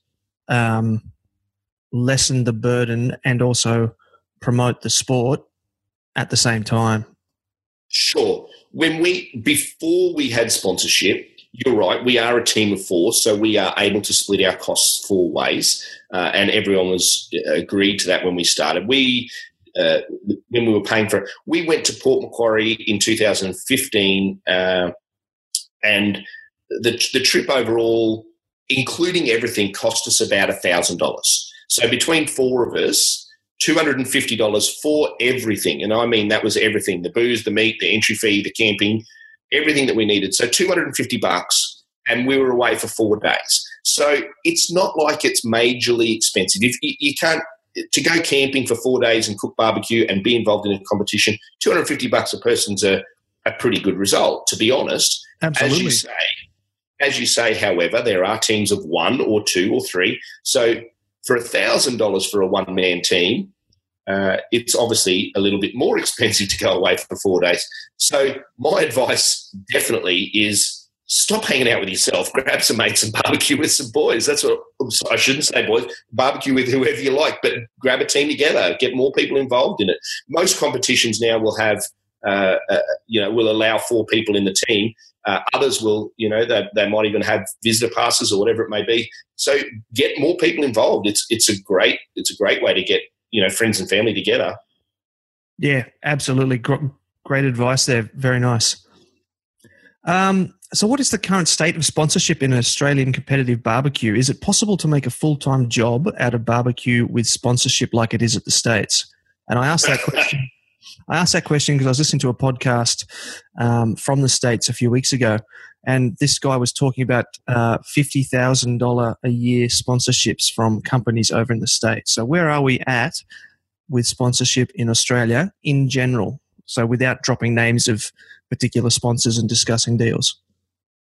[SPEAKER 1] um, lessen the burden and also promote the sport at the same time.
[SPEAKER 3] Sure. When we before we had sponsorship, you're right. We are a team of four, so we are able to split our costs four ways, uh, and everyone was uh, agreed to that when we started. We uh, when we were paying for it. We went to Port Macquarie in 2015, uh, and the the trip overall, including everything, cost us about a thousand dollars. So between four of us, two hundred and fifty dollars for everything, and I mean that was everything: the booze, the meat, the entry fee, the camping, everything that we needed. So two hundred and fifty bucks, and we were away for four days. So it's not like it's majorly expensive. If you, you can't to go camping for four days and cook barbecue and be involved in a competition, 250 bucks a person's a, a pretty good result, to be honest.
[SPEAKER 1] Absolutely.
[SPEAKER 3] As you say, as you say, however, there are teams of one or two or three. So for a $1,000 for a one man team, uh, it's obviously a little bit more expensive to go away for four days. So my advice definitely is stop hanging out with yourself. Grab some mates and barbecue with some boys. That's what I shouldn't say, boys. Barbecue with whoever you like, but grab a team together. Get more people involved in it. Most competitions now will have, uh, uh, you know, will allow four people in the team. Uh, others will, you know, they, they might even have visitor passes or whatever it may be. So get more people involved. It's it's a great it's a great way to get you know friends and family together.
[SPEAKER 1] Yeah, absolutely. Great advice there. Very nice. Um, so, what is the current state of sponsorship in Australian competitive barbecue? Is it possible to make a full time job out of barbecue with sponsorship like it is at the States? And I asked that question. I asked that question because I was listening to a podcast um, from the States a few weeks ago, and this guy was talking about uh, $50,000 a year sponsorships from companies over in the States. So, where are we at with sponsorship in Australia in general? So, without dropping names of particular sponsors and discussing deals.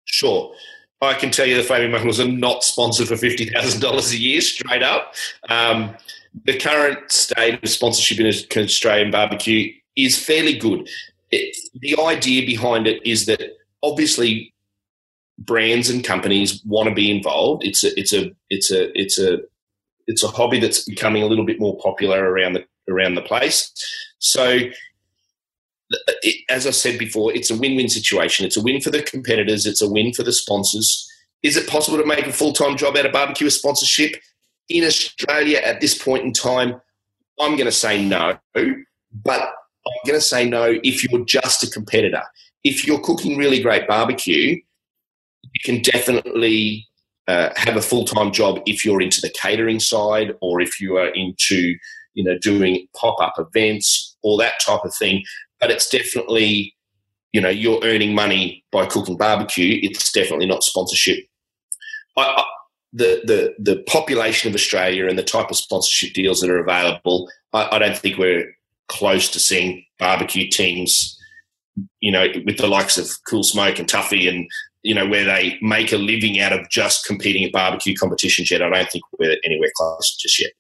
[SPEAKER 3] Sure. I can tell you the Flaming Mongrels are not sponsored for fifty thousand dollars a year, straight up. Um, the current state of sponsorship in Australian barbecue is fairly good. It, the idea behind it is that obviously brands and companies want to be involved. It's a it's a it's a it's a it's a hobby that's becoming a little bit more popular around the around the place. So, as I said before, it's a win-win situation. It's a win for the competitors. It's a win for the sponsors. Is it possible to make a full-time job out of barbecue sponsorship in Australia at this point in time? I'm going to say no, but I'm going to say no if you're just a competitor. If you're cooking really great barbecue, you can definitely uh, have a full-time job if you're into the catering side or if you are into you know doing pop-up events or that type of thing but it's definitely you know you're earning money by cooking barbecue it's definitely not sponsorship I, the, the the population of australia and the type of sponsorship deals that are available I, I don't think we're close to seeing barbecue teams you know with the likes of cool smoke and tuffy and you know, where they make a living out of just competing at barbecue competitions yet. I don't think we're anywhere close just yet.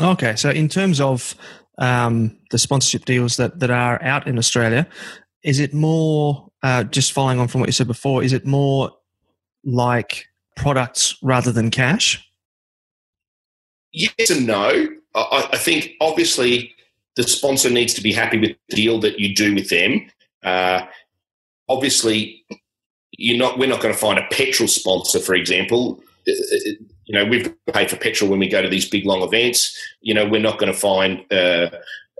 [SPEAKER 1] Okay, so in terms of um, the sponsorship deals that, that are out in Australia, is it more, uh, just following on from what you said before, is it more like products rather than cash?
[SPEAKER 3] Yes and no. I, I think obviously the sponsor needs to be happy with the deal that you do with them. Uh, obviously, you're not we're not going to find a petrol sponsor, for example. Uh, you know, we've paid for petrol when we go to these big long events. You know, we're not going to find uh,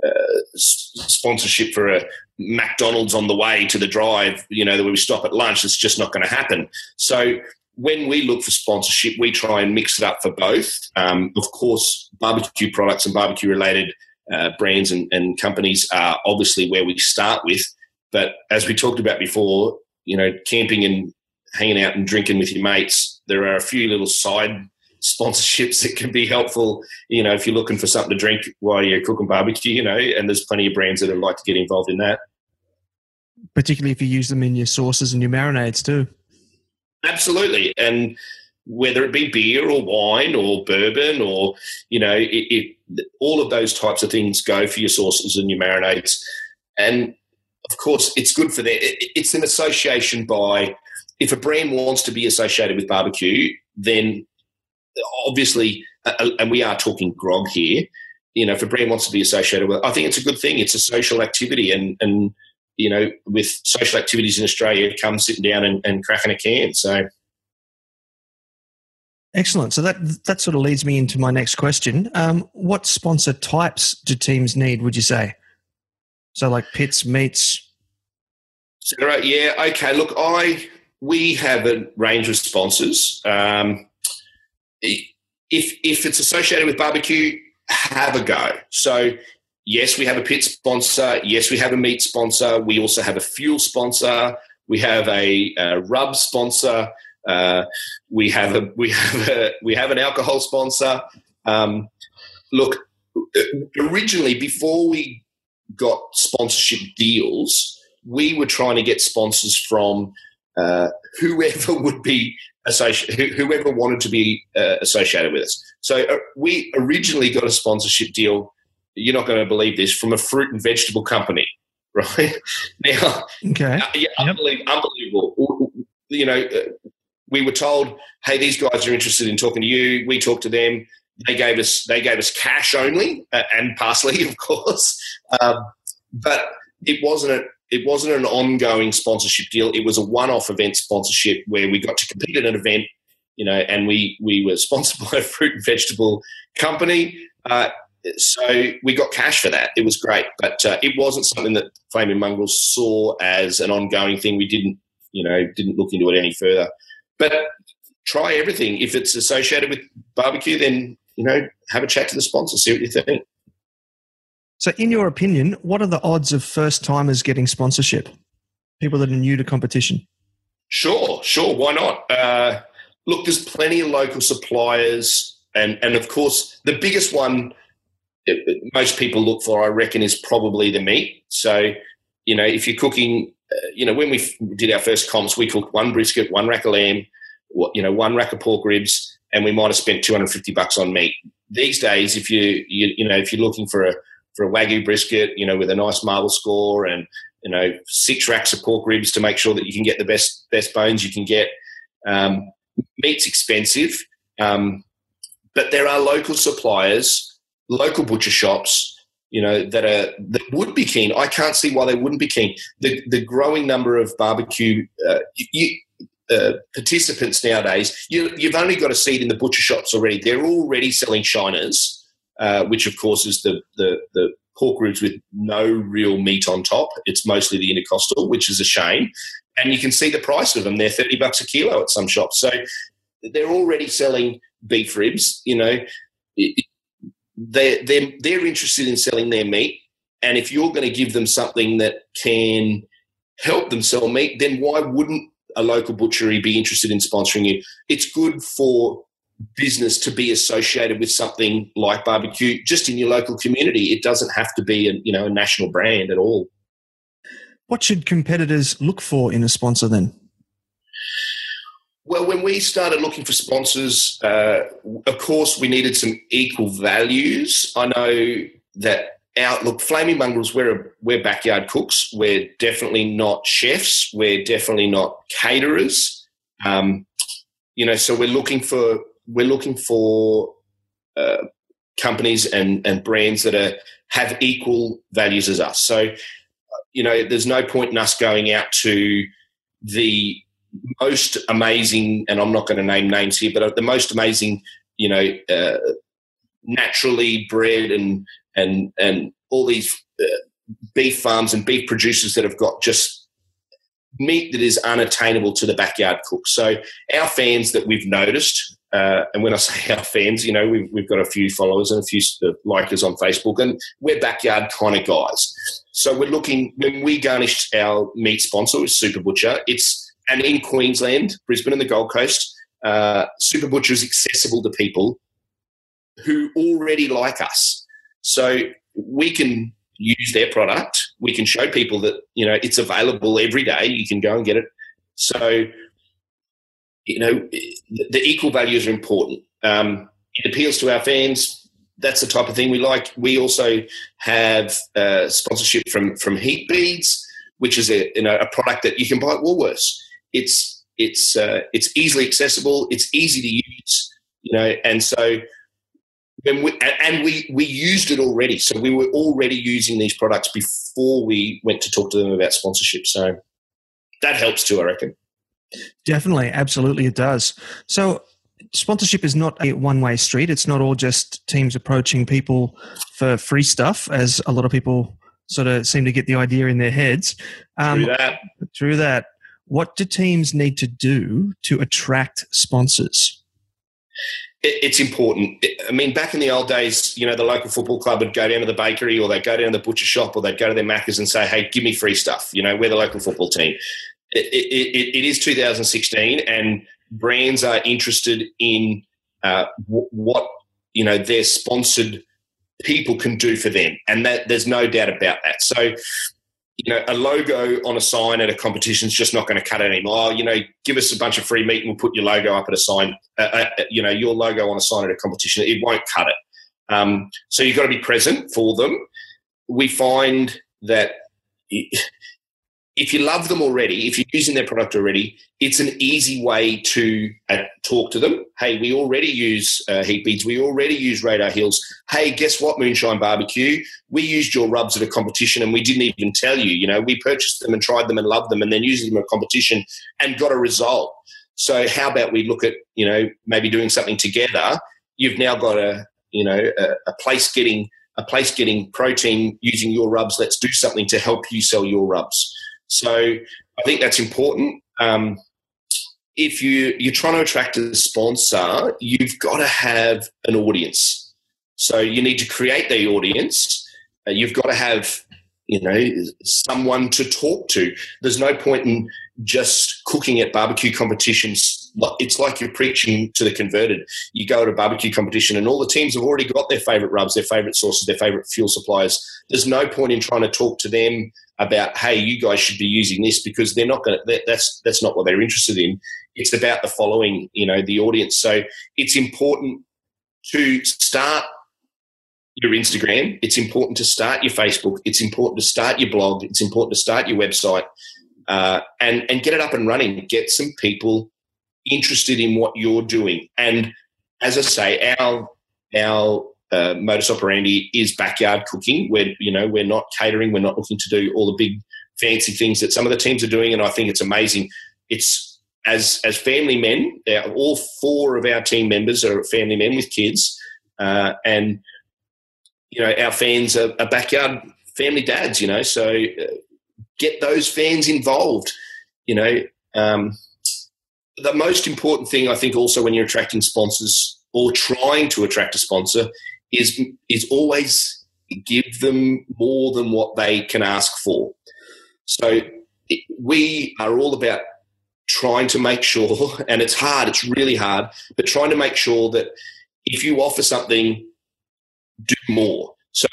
[SPEAKER 3] uh, sponsorship for a McDonald's on the way to the drive. You know, that we stop at lunch. It's just not going to happen. So when we look for sponsorship, we try and mix it up for both. Um, of course, barbecue products and barbecue related uh, brands and, and companies are obviously where we start with. But as we talked about before, you know, camping and hanging out and drinking with your mates, there are a few little side sponsorships that can be helpful. You know, if you're looking for something to drink while you're cooking barbecue, you know, and there's plenty of brands that would like to get involved in that.
[SPEAKER 1] Particularly if you use them in your sauces and your marinades too.
[SPEAKER 3] Absolutely. And whether it be beer or wine or bourbon or, you know, it, it, all of those types of things go for your sauces and your marinades. And of course, it's good for them. It's an association by, if a brand wants to be associated with barbecue, then obviously, uh, uh, and we are talking grog here, you know, if a brand wants to be associated with, I think it's a good thing. It's a social activity, and and you know, with social activities in Australia, come sitting down and, and cracking a can. So.
[SPEAKER 1] Excellent. So that that sort of leads me into my next question. Um, what sponsor types do teams need? Would you say? So like pits, meats.
[SPEAKER 3] So, yeah. Okay. Look, I we have a range of sponsors. Um, if if it's associated with barbecue, have a go. So yes, we have a pit sponsor. Yes, we have a meat sponsor. We also have a fuel sponsor. We have a, a rub sponsor. Uh, we have a we have a we have an alcohol sponsor. Um, look, originally before we got sponsorship deals, we were trying to get sponsors from uh, whoever would be associated, whoever wanted to be uh, associated with us. So uh, we originally got a sponsorship deal. You're not going to believe this from a fruit and vegetable company, right?
[SPEAKER 1] now, okay, uh,
[SPEAKER 3] yeah, yep. unbelievable, unbelievable. You know, uh, we were told, "Hey, these guys are interested in talking to you." We talked to them. They gave us they gave us cash only uh, and parsley, of course, um, but it wasn't a, it wasn't an ongoing sponsorship deal. It was a one-off event sponsorship where we got to compete at an event, you know, and we we were sponsored by a fruit and vegetable company. Uh, so we got cash for that. It was great, but uh, it wasn't something that Flaming Mongrels saw as an ongoing thing. We didn't, you know, didn't look into it any further. But try everything. If it's associated with barbecue, then you know, have a chat to the sponsor, see what you think.
[SPEAKER 1] So, in your opinion, what are the odds of first timers getting sponsorship? People that are new to competition?
[SPEAKER 3] Sure, sure. Why not? Uh, look, there's plenty of local suppliers, and and of course, the biggest one most people look for, I reckon, is probably the meat. So, you know, if you're cooking, uh, you know, when we did our first comps, we cooked one brisket, one rack of lamb, you know, one rack of pork ribs, and we might have spent 250 bucks on meat. These days, if you, you, you know, if you're looking for a for a wagyu brisket, you know, with a nice marble score and you know, six racks of pork ribs to make sure that you can get the best best bones you can get. Um, meat's expensive, um, but there are local suppliers, local butcher shops, you know, that are that would be keen. I can't see why they wouldn't be keen. The the growing number of barbecue uh, you, uh, participants nowadays, you, you've only got see it in the butcher shops already. They're already selling shiners, uh, which of course is the the the pork ribs with no real meat on top. It's mostly the intercostal, which is a shame. And you can see the price of them. They're 30 bucks a kilo at some shops. So they're already selling beef ribs. You know, they're, they're, they're interested in selling their meat. And if you're going to give them something that can help them sell meat, then why wouldn't a local butchery be interested in sponsoring you? It's good for business to be associated with something like barbecue just in your local community. It doesn't have to be a you know a national brand at all.
[SPEAKER 1] What should competitors look for in a sponsor then?
[SPEAKER 3] Well, when we started looking for sponsors, uh, of course, we needed some equal values. I know that our look, Flaming Mongrels, we're we're backyard cooks. We're definitely not chefs. We're definitely not caterers. Um, you know, so we're looking for we're looking for uh, companies and, and brands that are have equal values as us. So, you know, there's no point in us going out to the most amazing, and I'm not going to name names here, but the most amazing, you know, uh, naturally bred and and and all these uh, beef farms and beef producers that have got just meat that is unattainable to the backyard cook. So our fans that we've noticed uh, and when I say our fans, you know, we've, we've got a few followers and a few uh, likers on Facebook, and we're backyard kind of guys. So we're looking, when we garnished our meat sponsor Super Butcher, it's, and in Queensland, Brisbane and the Gold Coast, uh, Super Butcher is accessible to people who already like us. So we can use their product. We can show people that, you know, it's available every day. You can go and get it. So you know, the equal values are important. Um, it appeals to our fans. That's the type of thing we like. We also have uh, sponsorship from from Heat Beads, which is a you know a product that you can buy at Woolworths. It's it's uh, it's easily accessible. It's easy to use. You know, and so when we and we we used it already. So we were already using these products before we went to talk to them about sponsorship. So that helps too, I reckon.
[SPEAKER 1] Definitely, absolutely, it does. So, sponsorship is not a one way street. It's not all just teams approaching people for free stuff, as a lot of people sort of seem to get the idea in their heads.
[SPEAKER 3] Um, through that.
[SPEAKER 1] Through that. What do teams need to do to attract sponsors?
[SPEAKER 3] It's important. I mean, back in the old days, you know, the local football club would go down to the bakery or they'd go down to the butcher shop or they'd go to their Maccas and say, hey, give me free stuff. You know, we're the local football team it, it, it is 2016 and brands are interested in uh, w- what you know their sponsored people can do for them and that there's no doubt about that so you know a logo on a sign at a competition is just not going to cut it anymore. Oh, you know give us a bunch of free meat and we'll put your logo up at a sign uh, uh, you know your logo on a sign at a competition. It won't cut it. Um, so you've got to be present for them. We find that if you love them already, if you're using their product already, it's an easy way to uh, talk to them. Hey, we already use uh, heat beads. We already use radar hills. Hey, guess what, Moonshine Barbecue? We used your rubs at a competition and we didn't even tell you. You know, we purchased them and tried them and loved them and then used them at a competition and got a result. So how about we look at, you know, maybe doing something together? You've now got a, you know, a, a place getting a place getting protein using your rubs. Let's do something to help you sell your rubs. So I think that's important. Um, if you you're trying to attract a sponsor, you've got to have an audience. So you need to create the audience. Uh, you've got to have you know someone to talk to. There's no point in just cooking at barbecue competitions. It's like you're preaching to the converted. You go to a barbecue competition, and all the teams have already got their favorite rubs, their favorite sauces, their favorite fuel suppliers. There's no point in trying to talk to them about hey you guys should be using this because they're not going to that's that's not what they're interested in it's about the following you know the audience so it's important to start your Instagram. It's important to start your Facebook. It's important to start your blog. It's important to start your website uh, and and get it up and running. Get some people interested in what you're doing. And as I say, our our uh, modus operandi is backyard cooking. We're you know we're not catering. We're not looking to do all the big fancy things that some of the teams are doing. And I think it's amazing. It's as as family men. All four of our team members are family men with kids, uh, and you know our fans are, are, backyard family dads. You know, so uh, get those fans involved. You know. Um, the most important thing I think also when you're attracting sponsors or trying to attract a sponsor is is always give them more than what they can ask for. So it, we are all about trying to make sure, and it's hard, it's really hard, but trying to make sure that if you offer something, do more. So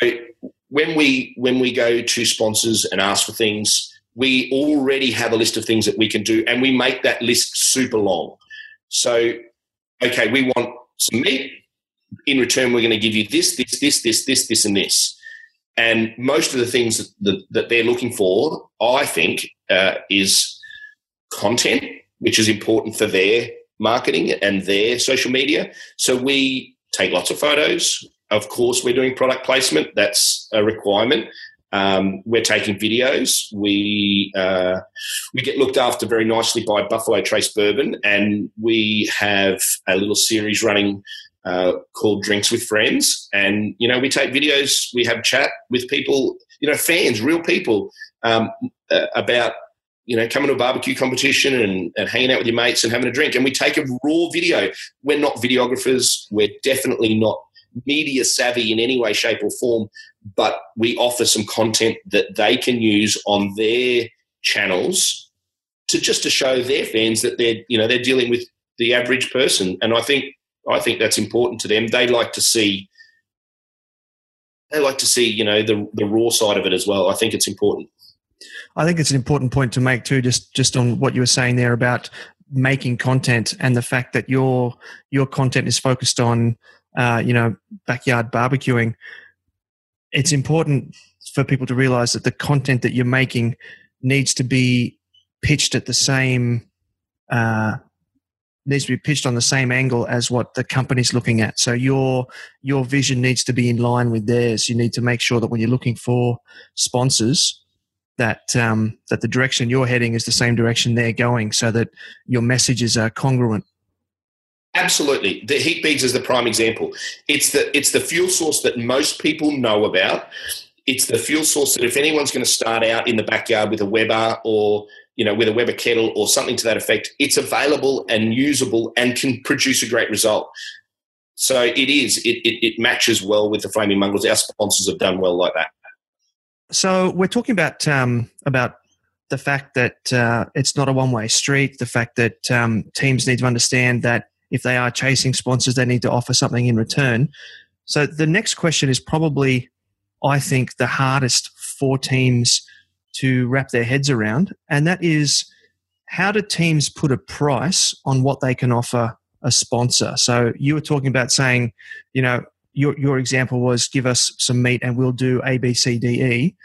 [SPEAKER 3] when we when we go to sponsors and ask for things, we already have a list of things that we can do, and we make that list super long. So, okay, we want some meat. In return, we're going to give you this, this, this, this, this, this, and this. And most of the things that, that, that they're looking for, I think, uh, is content, which is important for their marketing and their social media. So we take lots of photos. Of course, we're doing product placement. That's a requirement. Um, we're taking videos. We uh, we get looked after very nicely by Buffalo Trace Bourbon, and we have a little series running uh, called Drinks with Friends. And you know, we take videos. We have chat with people, you know, fans, real people, um, uh, about you know coming to a barbecue competition and, and hanging out with your mates and having a drink. And we take a raw video. We're not videographers. We're definitely not media savvy in any way, shape, or form but we offer some content that they can use on their channels to just to show their fans that they're you know they're dealing with the average person. And i think i think that's important to them. They like to see they like to see you know the the raw side of it as well. I think it's important.
[SPEAKER 1] I think it's an important point to make too just just on what you were saying there about making content and the fact that your your content is focused on uh, you know backyard barbecuing it's important for people to realize that the content that you're making needs to be pitched at the same uh, needs to be pitched on the same angle as what the company's looking at. So your your vision needs to be in line with theirs. You need to make sure that when you're looking for sponsors, that um, that the direction you're heading is the same direction they're going, so that your messages are congruent.
[SPEAKER 3] Absolutely, the heat beads is the prime example. It's the it's the fuel source that most people know about. It's the fuel source that if anyone's going to start out in the backyard with a Weber or you know with a Weber kettle or something to that effect, it's available and usable and can produce a great result. So it is. It, it, it matches well with the flaming mongrels. Our sponsors have done well like that.
[SPEAKER 1] So we're talking about um, about the fact that uh, it's not a one way street. The fact that um, teams need to understand that if they are chasing sponsors, they need to offer something in return. So the next question is probably, I think, the hardest for teams to wrap their heads around, and that is how do teams put a price on what they can offer a sponsor? So you were talking about saying, you know, your your example was give us some meat and we'll do A, B, C, D, E.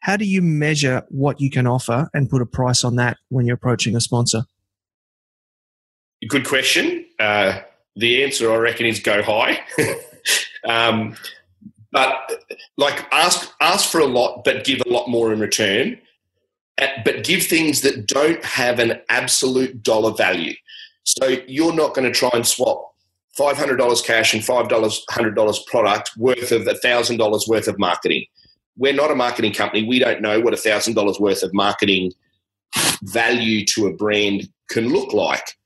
[SPEAKER 1] How do you measure what you can offer and put a price on that when you're approaching a sponsor?
[SPEAKER 3] Good question. Uh, the answer, I reckon, is go high. um, but like ask ask for a lot, but give a lot more in return. Uh, but give things that don't have an absolute dollar value. So you're not going to try and swap five hundred dollars cash and five dollars hundred dollars product worth of a thousand dollars worth of marketing. We're not a marketing company. We don't know what a thousand dollars worth of marketing value to a brand can look like.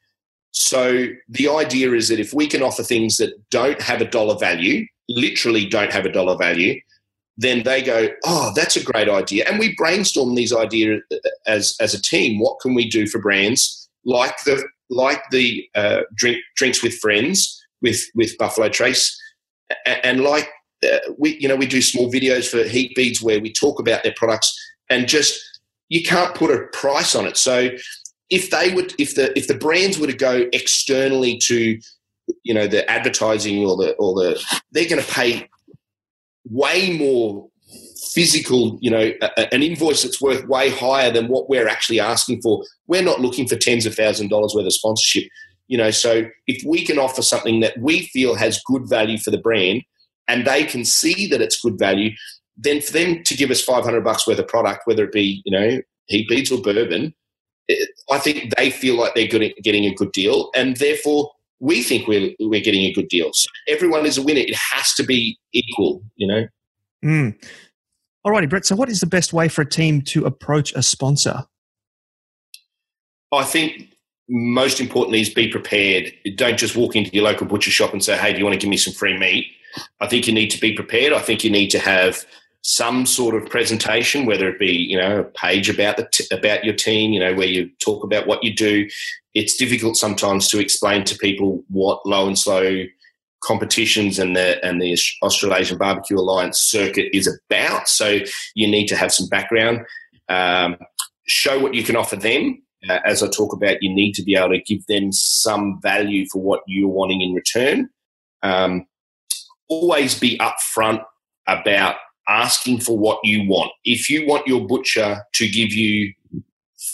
[SPEAKER 3] So the idea is that if we can offer things that don't have a dollar value, literally don't have a dollar value, then they go, oh, that's a great idea. And we brainstorm these ideas as, as a team. What can we do for brands like the like the uh, drink, drinks with friends with with Buffalo Trace, and like uh, we you know we do small videos for Heat Beads where we talk about their products and just you can't put a price on it. So if they would if the if the brands were to go externally to you know the advertising or the or the they're going to pay way more physical, you know, a, an invoice that's worth way higher than what we're actually asking for. We're not looking for tens of thousands of dollars worth of sponsorship. You know, so if we can offer something that we feel has good value for the brand and they can see that it's good value, then for them to give us 500 bucks worth of product, whether it be, you know, heat beads or bourbon, it, I think they feel like they're good getting a good deal. And therefore, we think we're, we're getting a good deal. So everyone is a winner. It has to be equal, you know?
[SPEAKER 1] Mm. All righty, Brett. So, what is the best way for a team to approach a sponsor?
[SPEAKER 3] I think most importantly is be prepared. Don't just walk into your local butcher shop and say, "Hey, do you want to give me some free meat?" I think you need to be prepared. I think you need to have some sort of presentation, whether it be you know a page about the t- about your team, you know where you talk about what you do. It's difficult sometimes to explain to people what low and slow competitions and the and the Australasian Barbecue Alliance circuit is about. So you need to have some background. Um, show what you can offer them. Uh, as I talk about, you need to be able to give them some value for what you're wanting in return. Um, always be upfront about asking for what you want. If you want your butcher to give you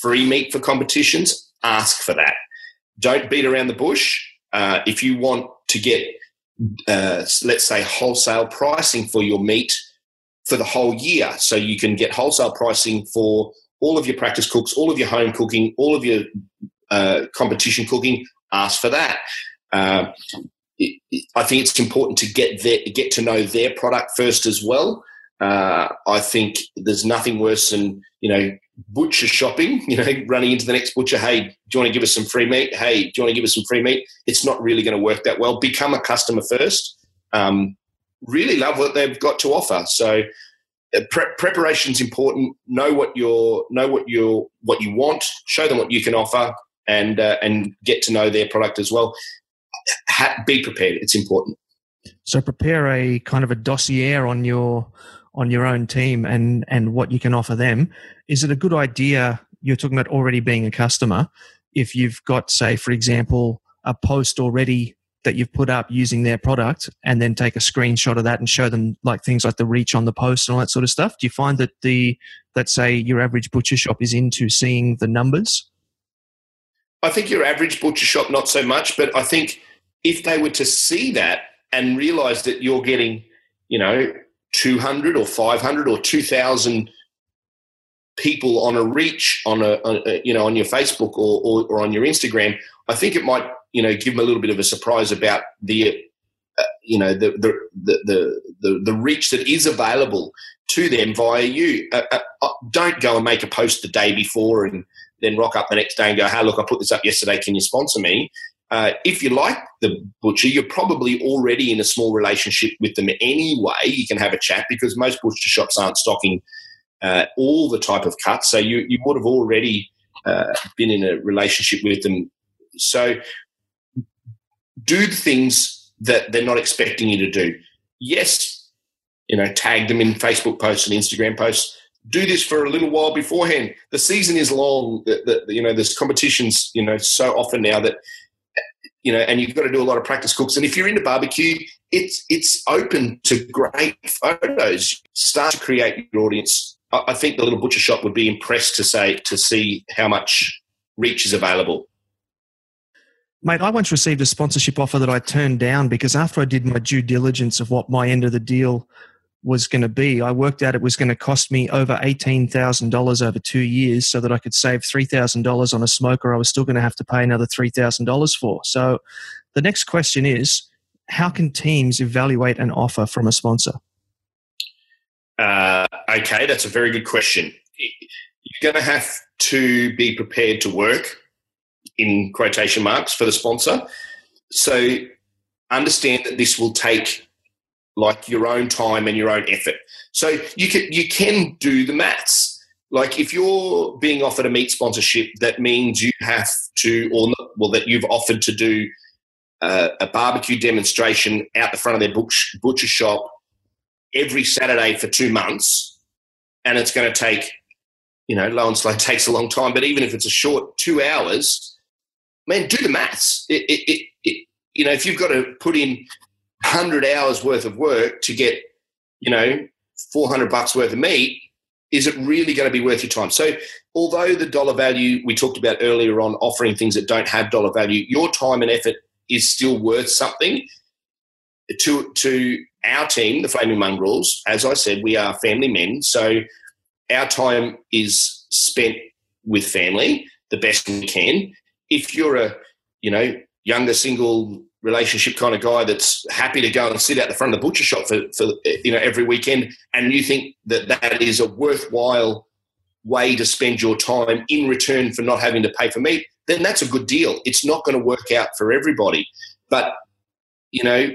[SPEAKER 3] free meat for competitions, ask for that. Don't beat around the bush. Uh, if you want to get uh, let's say, wholesale pricing for your meat for the whole year. So you can get wholesale pricing for all of your practice cooks, all of your home cooking, all of your uh, competition cooking. Ask for that. Uh, I think it's important to get their, get to know their product first as well. Uh, I think there's nothing worse than you know butcher shopping, you know, running into the next butcher, hey, do you want to give us some free meat? Hey, do you want to give us some free meat? It's not really going to work that well. Become a customer first. Um, really love what they've got to offer. So uh, pre- preparation is important. Know what you're, know what you're, what you want. Show them what you can offer, and uh, and get to know their product as well. Ha- be prepared. It's important.
[SPEAKER 1] So prepare a kind of a dossier on your on your own team and and what you can offer them. Is it a good idea you're talking about already being a customer if you've got say for example a post already that you've put up using their product and then take a screenshot of that and show them like things like the reach on the post and all that sort of stuff? Do you find that the let's say your average butcher shop is into seeing the numbers?
[SPEAKER 3] I think your average butcher shop not so much but i think if they were to see that and realize that you're getting you know 200 or 500 or 2000 people on a reach on a, a, you know on your Facebook or, or, or, on your Instagram, I think it might you know give them a little bit of a surprise about the uh, you know the, the the, the the reach that is available to them via you. Uh, uh, uh, don't go and make a post the day before and then rock up the next day and go, "Hey, look, I put this up yesterday. Can you sponsor me?" Uh, if you like the butcher, you're probably already in a small relationship with them anyway. You can have a chat because most butcher shops aren't stocking uh, all the type of cuts. So you, you would have already uh, been in a relationship with them. So do the things that they're not expecting you to do. Yes, you know, tag them in Facebook posts and Instagram posts. Do this for a little while beforehand. The season is long. The, the, you know, there's competitions. You know, so often now that you know, and you've got to do a lot of practice cooks. And if you're into barbecue, it's it's open to great photos. Start to create your audience I think the little butcher shop would be impressed to say to see how much reach is available.
[SPEAKER 1] Mate, I once received a sponsorship offer that I turned down because after I did my due diligence of what my end of the deal was going to be, I worked out it was going to cost me over $18,000 over two years so that I could save $3,000 on a smoker I was still going to have to pay another $3,000 for. So the next question is how can teams evaluate an offer from a sponsor?
[SPEAKER 3] Uh, okay, that's a very good question. You're going to have to be prepared to work in quotation marks for the sponsor. So understand that this will take like your own time and your own effort. So you can you can do the maths. Like if you're being offered a meat sponsorship, that means you have to, or well, that you've offered to do uh, a barbecue demonstration out the front of their butcher, shop every Saturday for two months, and it's going to take, you know, low and slow takes a long time, but even if it's a short two hours, man, do the maths. It, it, it you know, if you've got to put in 100 hours worth of work to get you know, 400 bucks worth of meat, is it really going to be worth your time? So, although the dollar value we talked about earlier on offering things that don't have dollar value, your time and effort is still worth something. To to our team, the Flaming Mongrels, as I said, we are family men, so our time is spent with family the best we can. If you're a you know younger single relationship kind of guy that's happy to go and sit out the front of the butcher shop for, for you know every weekend and you think that that is a worthwhile way to spend your time in return for not having to pay for meat then that's a good deal. It's not going to work out for everybody. But you know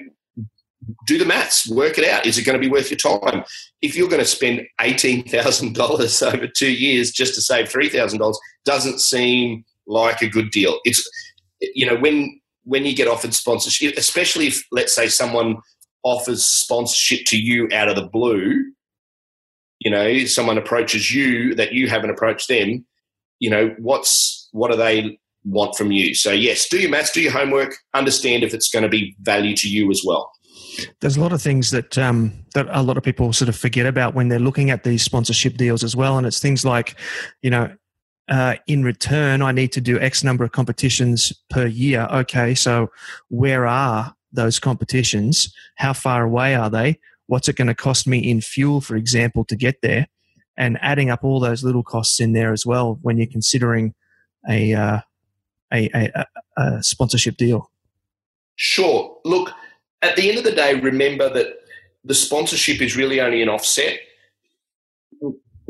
[SPEAKER 3] do the maths work it out. Is it going to be worth your time? If you're going to spend $18000 over two years just to save $3000 doesn't seem like a good deal. It's you know when when you get offered sponsorship, especially if, let's say, someone offers sponsorship to you out of the blue, you know, someone approaches you that you haven't approached them, you know, what's what do they want from you? So yes, do your maths, do your homework, understand if it's going to be value to you as well.
[SPEAKER 1] There's a lot of things that um, that a lot of people sort of forget about when they're looking at these sponsorship deals as well, and it's things like, you know, uh, in return, I need to do X number of competitions per year. Okay, so where are those competitions? How far away are they? What's it going to cost me in fuel, for example, to get there? And adding up all those little costs in there as well when you're considering a, uh, a, a, a sponsorship deal.
[SPEAKER 3] Sure. Look, at the end of the day, remember that the sponsorship is really only an offset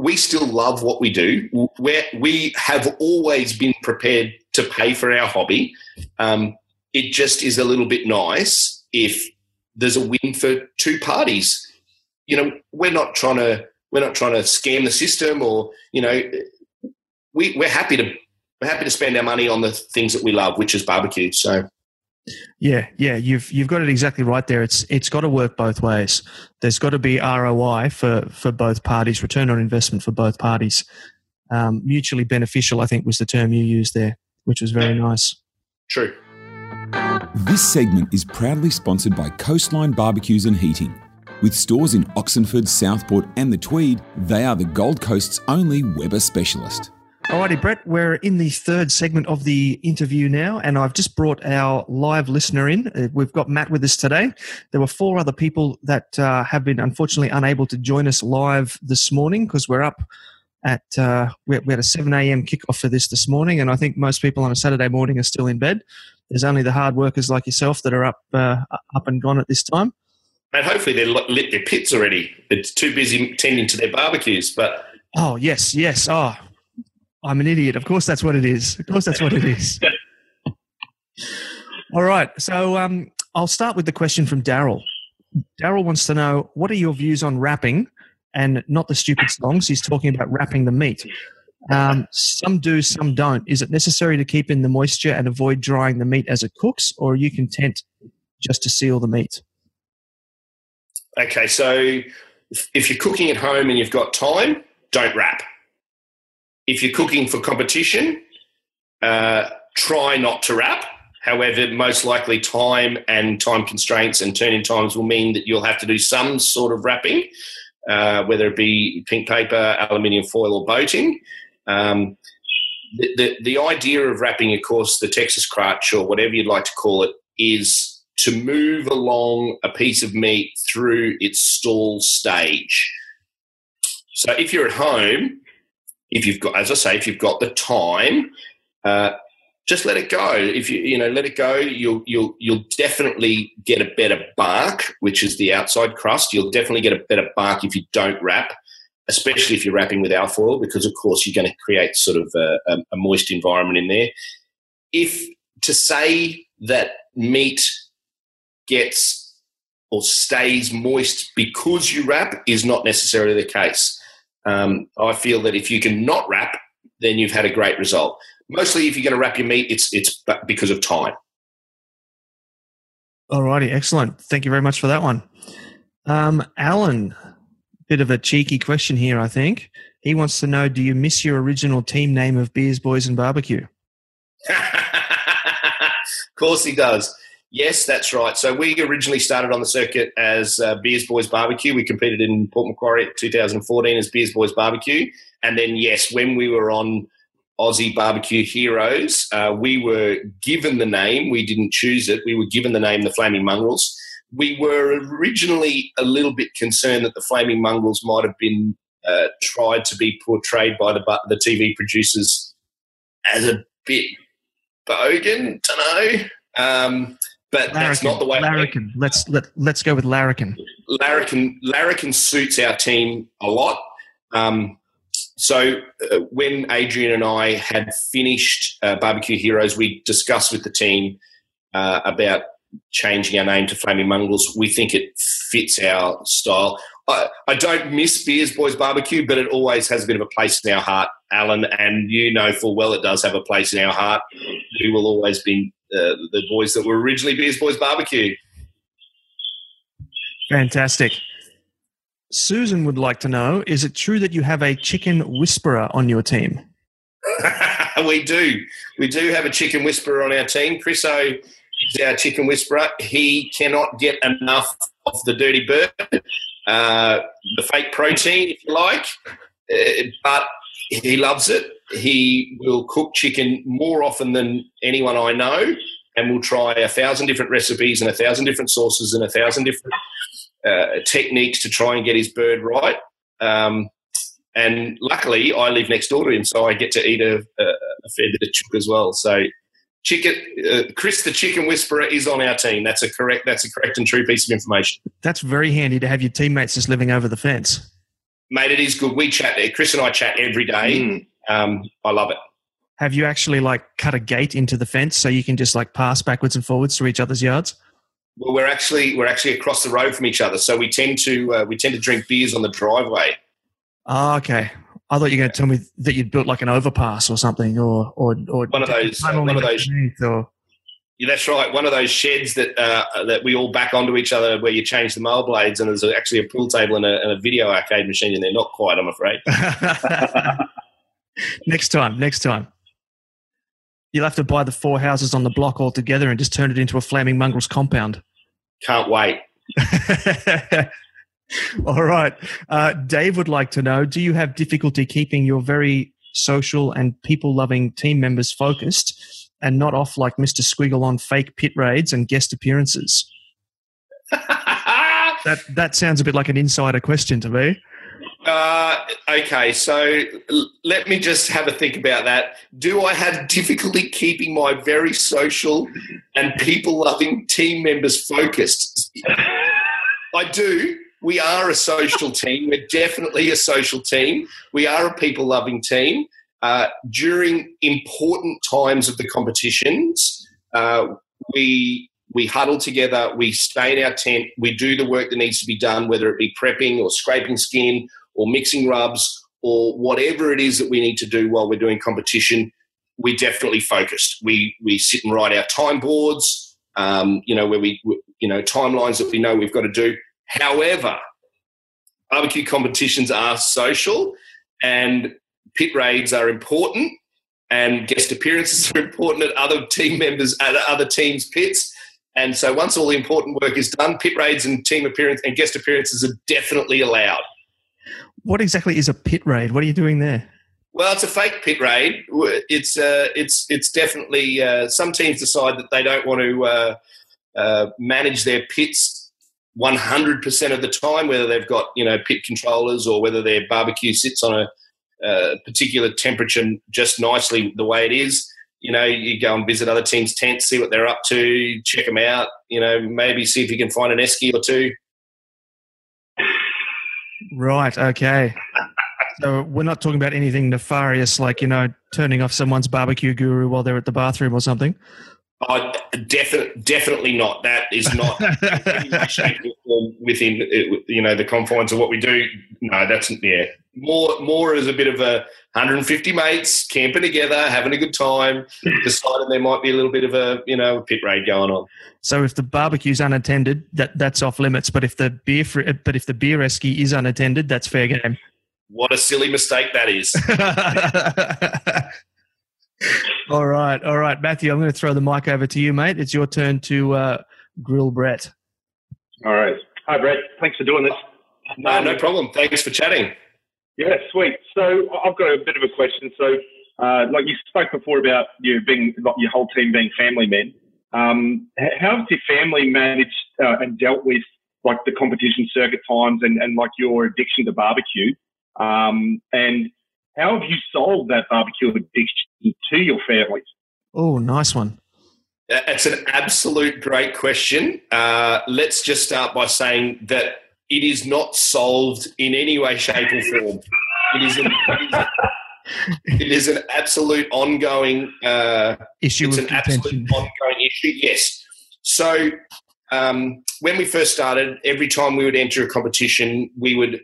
[SPEAKER 3] we still love what we do. we we have always been prepared to pay for our hobby. Um, it just is a little bit nice if there's a win for two parties. You know, we're not trying to we're not trying to scam the system, or you know, we, we're happy to we're happy to spend our money on the things that we love, which is barbecue. So
[SPEAKER 1] yeah, yeah, you've you've got it exactly right there. It's it's got to work both ways. There's got to be ROI for for both parties, return on investment for both parties. Um, mutually beneficial, I think, was the term you used there, which was very nice.
[SPEAKER 3] True.
[SPEAKER 2] This segment is proudly sponsored by Coastline Barbecues and Heating. With stores in Oxenford, Southport, and the Tweed, they are the Gold Coast's only Weber specialist.
[SPEAKER 1] Alrighty, Brett, we're in the third segment of the interview now, and I've just brought our live listener in. Uh, we've got Matt with us today. There were four other people that uh, have been unfortunately unable to join us live this morning because we're up at, uh, we had a 7 a.m. kickoff for this this morning, and I think most people on a Saturday morning are still in bed. There's only the hard workers like yourself that are up, uh, up and gone at this time.
[SPEAKER 3] And hopefully they're lit their pits already. It's too busy tending to their barbecues, but.
[SPEAKER 1] Oh, yes, yes. Oh, I'm an idiot. Of course, that's what it is. Of course, that's what it is. All right. So um, I'll start with the question from Daryl. Daryl wants to know what are your views on wrapping and not the stupid songs. He's talking about wrapping the meat. Um, some do, some don't. Is it necessary to keep in the moisture and avoid drying the meat as it cooks, or are you content just to seal the meat?
[SPEAKER 3] Okay, so if you're cooking at home and you've got time, don't wrap if you're cooking for competition, uh, try not to wrap. However, most likely time and time constraints and turn-in times will mean that you'll have to do some sort of wrapping, uh, whether it be pink paper, aluminium foil, or boating. Um, the, the, the idea of wrapping, of course, the Texas crutch or whatever you'd like to call it, is to move along a piece of meat through its stall stage. So if you're at home if you've got, as I say, if you've got the time, uh, just let it go. If you you know let it go, you'll you'll you'll definitely get a better bark, which is the outside crust. You'll definitely get a better bark if you don't wrap, especially if you're wrapping with alfoil, because of course you're going to create sort of a, a, a moist environment in there. If to say that meat gets or stays moist because you wrap is not necessarily the case. Um, I feel that if you can not wrap, then you've had a great result. Mostly, if you're going to wrap your meat, it's it's because of time.
[SPEAKER 1] Alrighty, excellent. Thank you very much for that one, um, Alan. Bit of a cheeky question here, I think. He wants to know: Do you miss your original team name of Beers, Boys, and Barbecue?
[SPEAKER 3] of course, he does. Yes, that's right. So we originally started on the circuit as uh, Beers Boys Barbecue. We competed in Port Macquarie in 2014 as Beers Boys Barbecue. And then, yes, when we were on Aussie Barbecue Heroes, uh, we were given the name. We didn't choose it. We were given the name the Flaming Mongrels. We were originally a little bit concerned that the Flaming Mongrels might have been uh, tried to be portrayed by the the TV producers as a bit bogan. Don't know. Um, but larrikin, that's not the way.
[SPEAKER 1] Larrikin. Let's let let's go with larrikin.
[SPEAKER 3] Larrikin. Larrikin suits our team a lot. Um, so uh, when Adrian and I had finished uh, Barbecue Heroes, we discussed with the team uh, about changing our name to Flaming Mongrels. We think it fits our style. I, I, don't miss Beers Boys Barbecue, but it always has a bit of a place in our heart, Alan, and you know full well it does have a place in our heart. We will always be uh, the boys that were originally Beers Boys Barbecue.
[SPEAKER 1] Fantastic. Susan would like to know Is it true that you have a chicken whisperer on your team?
[SPEAKER 3] we do. We do have a chicken whisperer on our team. Chris O is our chicken whisperer. He cannot get enough of the dirty bird, uh, the fake protein, if you like, uh, but he loves it he will cook chicken more often than anyone I know and will try a thousand different recipes and a thousand different sauces and a thousand different uh, techniques to try and get his bird right. Um, and luckily, I live next door to him, so I get to eat a, a, a fair bit of chook as well. So, chicken, uh, Chris, the chicken whisperer, is on our team. That's a correct. That's a correct and true piece of information.
[SPEAKER 1] That's very handy to have your teammates just living over the fence.
[SPEAKER 3] Mate, it is good. We chat. There. Chris and I chat every day. Mm um, I love it.
[SPEAKER 1] Have you actually like cut a gate into the fence so you can just like pass backwards and forwards through each other's yards?
[SPEAKER 3] Well, we're actually we're actually across the road from each other, so we tend to uh, we tend to drink beers on the driveway.
[SPEAKER 1] Oh, okay. I thought you were going to tell me that you'd built like an overpass or something, or or, or
[SPEAKER 3] one of those uh, one of those. Or, yeah, that's right. One of those sheds that uh, that we all back onto each other, where you change the mail blades, and there's actually a pool table and a, and a video arcade machine, and they're not quite, I'm afraid.
[SPEAKER 1] next time, next time. You'll have to buy the four houses on the block all together and just turn it into a flaming mongrels compound.
[SPEAKER 3] Can't wait.
[SPEAKER 1] all right. Uh, Dave would like to know Do you have difficulty keeping your very social and people loving team members focused and not off like Mr. Squiggle on fake pit raids and guest appearances? that, that sounds a bit like an insider question to me.
[SPEAKER 3] Uh, okay, so let me just have a think about that. Do I have difficulty keeping my very social and people loving team members focused? I do. We are a social team. We're definitely a social team. We are a people loving team. Uh, during important times of the competitions, uh, we we huddle together, we stay in our tent, we do the work that needs to be done, whether it be prepping or scraping skin or mixing rubs or whatever it is that we need to do while we're doing competition, we're definitely focused. We we sit and write our time boards, um, you know, where we, you know timelines that we know we've got to do. However, barbecue competitions are social, and pit raids are important, and guest appearances are important at other team members at other teams' pits. And so, once all the important work is done, pit raids and team appearance and guest appearances are definitely allowed
[SPEAKER 1] what exactly is a pit raid? What are you doing there?
[SPEAKER 3] Well, it's a fake pit raid. It's uh, it's it's definitely uh, some teams decide that they don't want to uh, uh manage their pits 100% of the time, whether they've got you know pit controllers or whether their barbecue sits on a, a particular temperature just nicely the way it is. You know, you go and visit other teams' tents, see what they're up to, check them out. You know, maybe see if you can find an esky or two.
[SPEAKER 1] Right. Okay. So we're not talking about anything nefarious, like you know, turning off someone's barbecue guru while they're at the bathroom or something.
[SPEAKER 3] Oh, definitely, definitely not. That is not within uh, you know the confines of what we do. No, that's yeah. More, more as a bit of a 150 mates camping together, having a good time, deciding there might be a little bit of a you know a pit raid going on.
[SPEAKER 1] So if the barbecue's unattended, that that's off limits. But if the beer, fr- uh, but if the beer esky is unattended, that's fair game.
[SPEAKER 3] What a silly mistake that is.
[SPEAKER 1] all right, all right, Matthew. I'm going to throw the mic over to you, mate. It's your turn to uh, grill Brett.
[SPEAKER 4] All right. Hi, Brett. Thanks for doing this.
[SPEAKER 3] No, no problem. Thanks for chatting.
[SPEAKER 4] Yeah, sweet. So I've got a bit of a question. So, uh, like you spoke before about you being like your whole team being family men. Um, how has your family managed uh, and dealt with like the competition circuit times and, and like your addiction to barbecue? Um, and how have you solved that barbecue addiction to your families?
[SPEAKER 1] Oh, nice one.
[SPEAKER 3] It's an absolute great question. Uh, let's just start by saying that it is not solved in any way, shape, or form. It is an, it is an absolute ongoing uh,
[SPEAKER 1] issue.
[SPEAKER 3] It's an contention. absolute ongoing issue. Yes. So um, when we first started, every time we would enter a competition, we would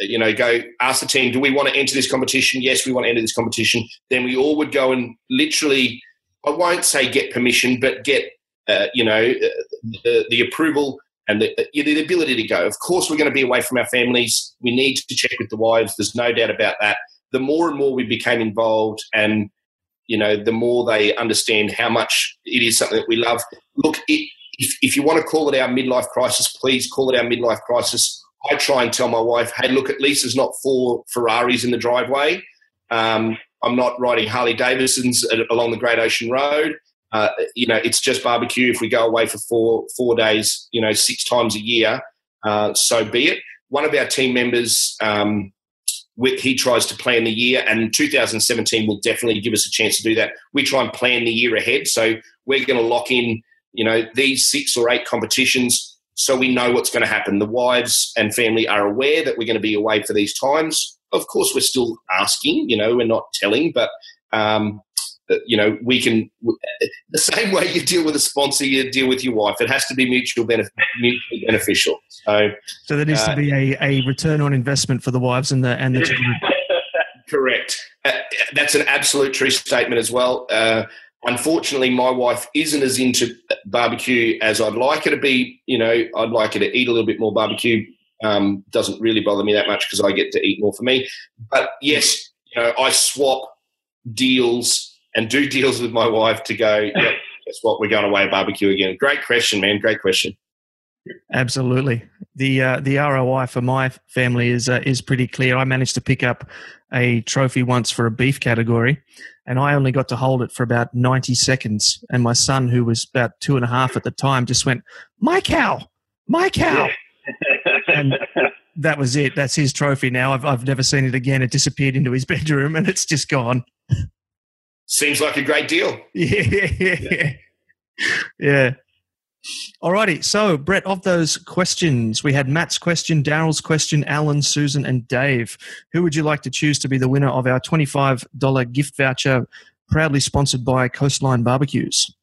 [SPEAKER 3] you know, go ask the team, do we want to enter this competition? Yes, we want to enter this competition. Then we all would go and literally, I won't say get permission, but get, uh, you know, uh, the, the approval and the, the ability to go. Of course, we're going to be away from our families. We need to check with the wives. There's no doubt about that. The more and more we became involved and, you know, the more they understand how much it is something that we love. Look, it, if, if you want to call it our midlife crisis, please call it our midlife crisis I try and tell my wife, hey, look, at least there's not four Ferraris in the driveway. Um, I'm not riding Harley Davidsons along the Great Ocean Road. Uh, you know, it's just barbecue. If we go away for four four days, you know, six times a year, uh, so be it. One of our team members, um, he tries to plan the year, and 2017 will definitely give us a chance to do that. We try and plan the year ahead, so we're going to lock in, you know, these six or eight competitions so we know what's going to happen. The wives and family are aware that we're going to be away for these times. Of course, we're still asking, you know, we're not telling, but, um, uh, you know, we can, the same way you deal with a sponsor, you deal with your wife. It has to be mutual benefit, mutually beneficial. So,
[SPEAKER 1] so there needs uh, to be a, a return on investment for the wives and the, and the children.
[SPEAKER 3] Correct. Uh, that's an absolute true statement as well. Uh, Unfortunately, my wife isn't as into barbecue as I'd like her to be. You know, I'd like her to eat a little bit more barbecue. Um, doesn't really bother me that much because I get to eat more for me. But yes, you know, I swap deals and do deals with my wife to go. Yep, guess what? We're going away barbecue again. Great question, man. Great question.
[SPEAKER 1] Absolutely. The uh, the ROI for my family is uh, is pretty clear. I managed to pick up a trophy once for a beef category, and I only got to hold it for about 90 seconds. And my son, who was about two and a half at the time, just went, My cow, my cow. and that was it. That's his trophy now. I've, I've never seen it again. It disappeared into his bedroom and it's just gone.
[SPEAKER 3] Seems like a great deal.
[SPEAKER 1] Yeah. Yeah. yeah. Alrighty, so Brett, of those questions, we had Matt's question, Daryl's question, Alan, Susan, and Dave. Who would you like to choose to be the winner of our $25 gift voucher, proudly sponsored by Coastline Barbecues?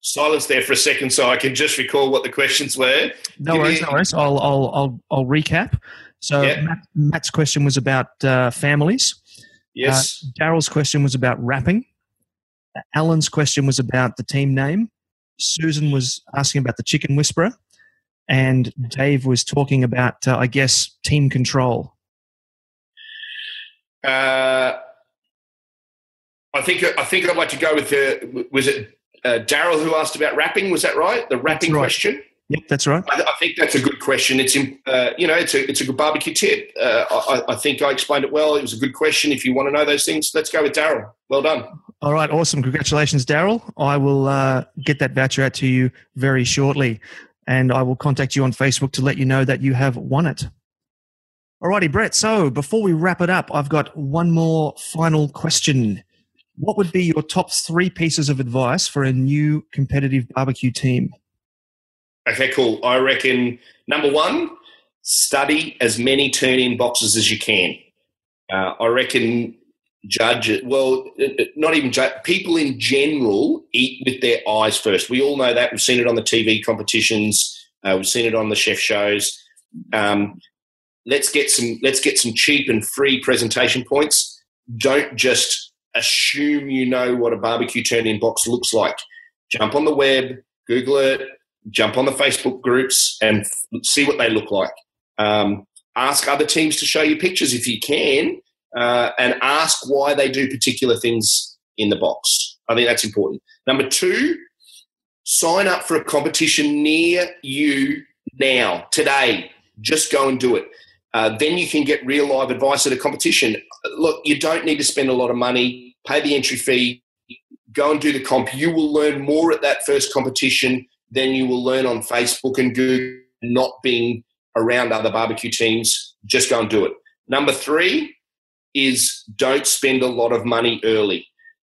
[SPEAKER 3] Silence there for a second, so I can just recall what the questions were.
[SPEAKER 1] No worries, no worries. I'll I'll I'll, I'll recap. So Matt, Matt's question was about uh, families.
[SPEAKER 3] Yes.
[SPEAKER 1] Uh, Daryl's question was about wrapping. Alan's question was about the team name. Susan was asking about the chicken whisperer. And Dave was talking about, uh, I guess, team control.
[SPEAKER 3] Uh, I think I think I'd like to go with the was it uh, Daryl who asked about wrapping? Was that right? The wrapping right. question.
[SPEAKER 1] Yep, that's right.
[SPEAKER 3] I, I, think that's a good question. It's uh, you know it's a it's a good barbecue tip. Uh, I, I, think I explained it well. It was a good question. If you want to know those things, let's go with Daryl. Well done.
[SPEAKER 1] All right, awesome. Congratulations, Daryl. I will uh, get that voucher out to you very shortly, and I will contact you on Facebook to let you know that you have won it. Alrighty, Brett. So before we wrap it up, I've got one more final question. What would be your top three pieces of advice for a new competitive barbecue team?
[SPEAKER 3] Okay, cool. I reckon number one, study as many turn in boxes as you can. Uh, I reckon judge it. Well, uh, uh, not even judge. People in general eat with their eyes first. We all know that. We've seen it on the TV competitions. Uh, we've seen it on the chef shows. Um, let's get some. Let's get some cheap and free presentation points. Don't just assume you know what a barbecue turn-in box looks like. Jump on the web, Google it, jump on the Facebook groups and see what they look like. Um, ask other teams to show you pictures if you can. uh, and ask why they do particular things in the box. I think that's important. Number two, sign up for a competition near you now, today. Just go and do it. Uh, then you can get real live advice at a competition. Look, you don't need to spend a lot of money, pay the entry fee, go and do the comp. You will learn more at that first competition than you will learn on Facebook and Google, not being around other barbecue teams. Just go and do it. Number three is don't spend a lot of money early.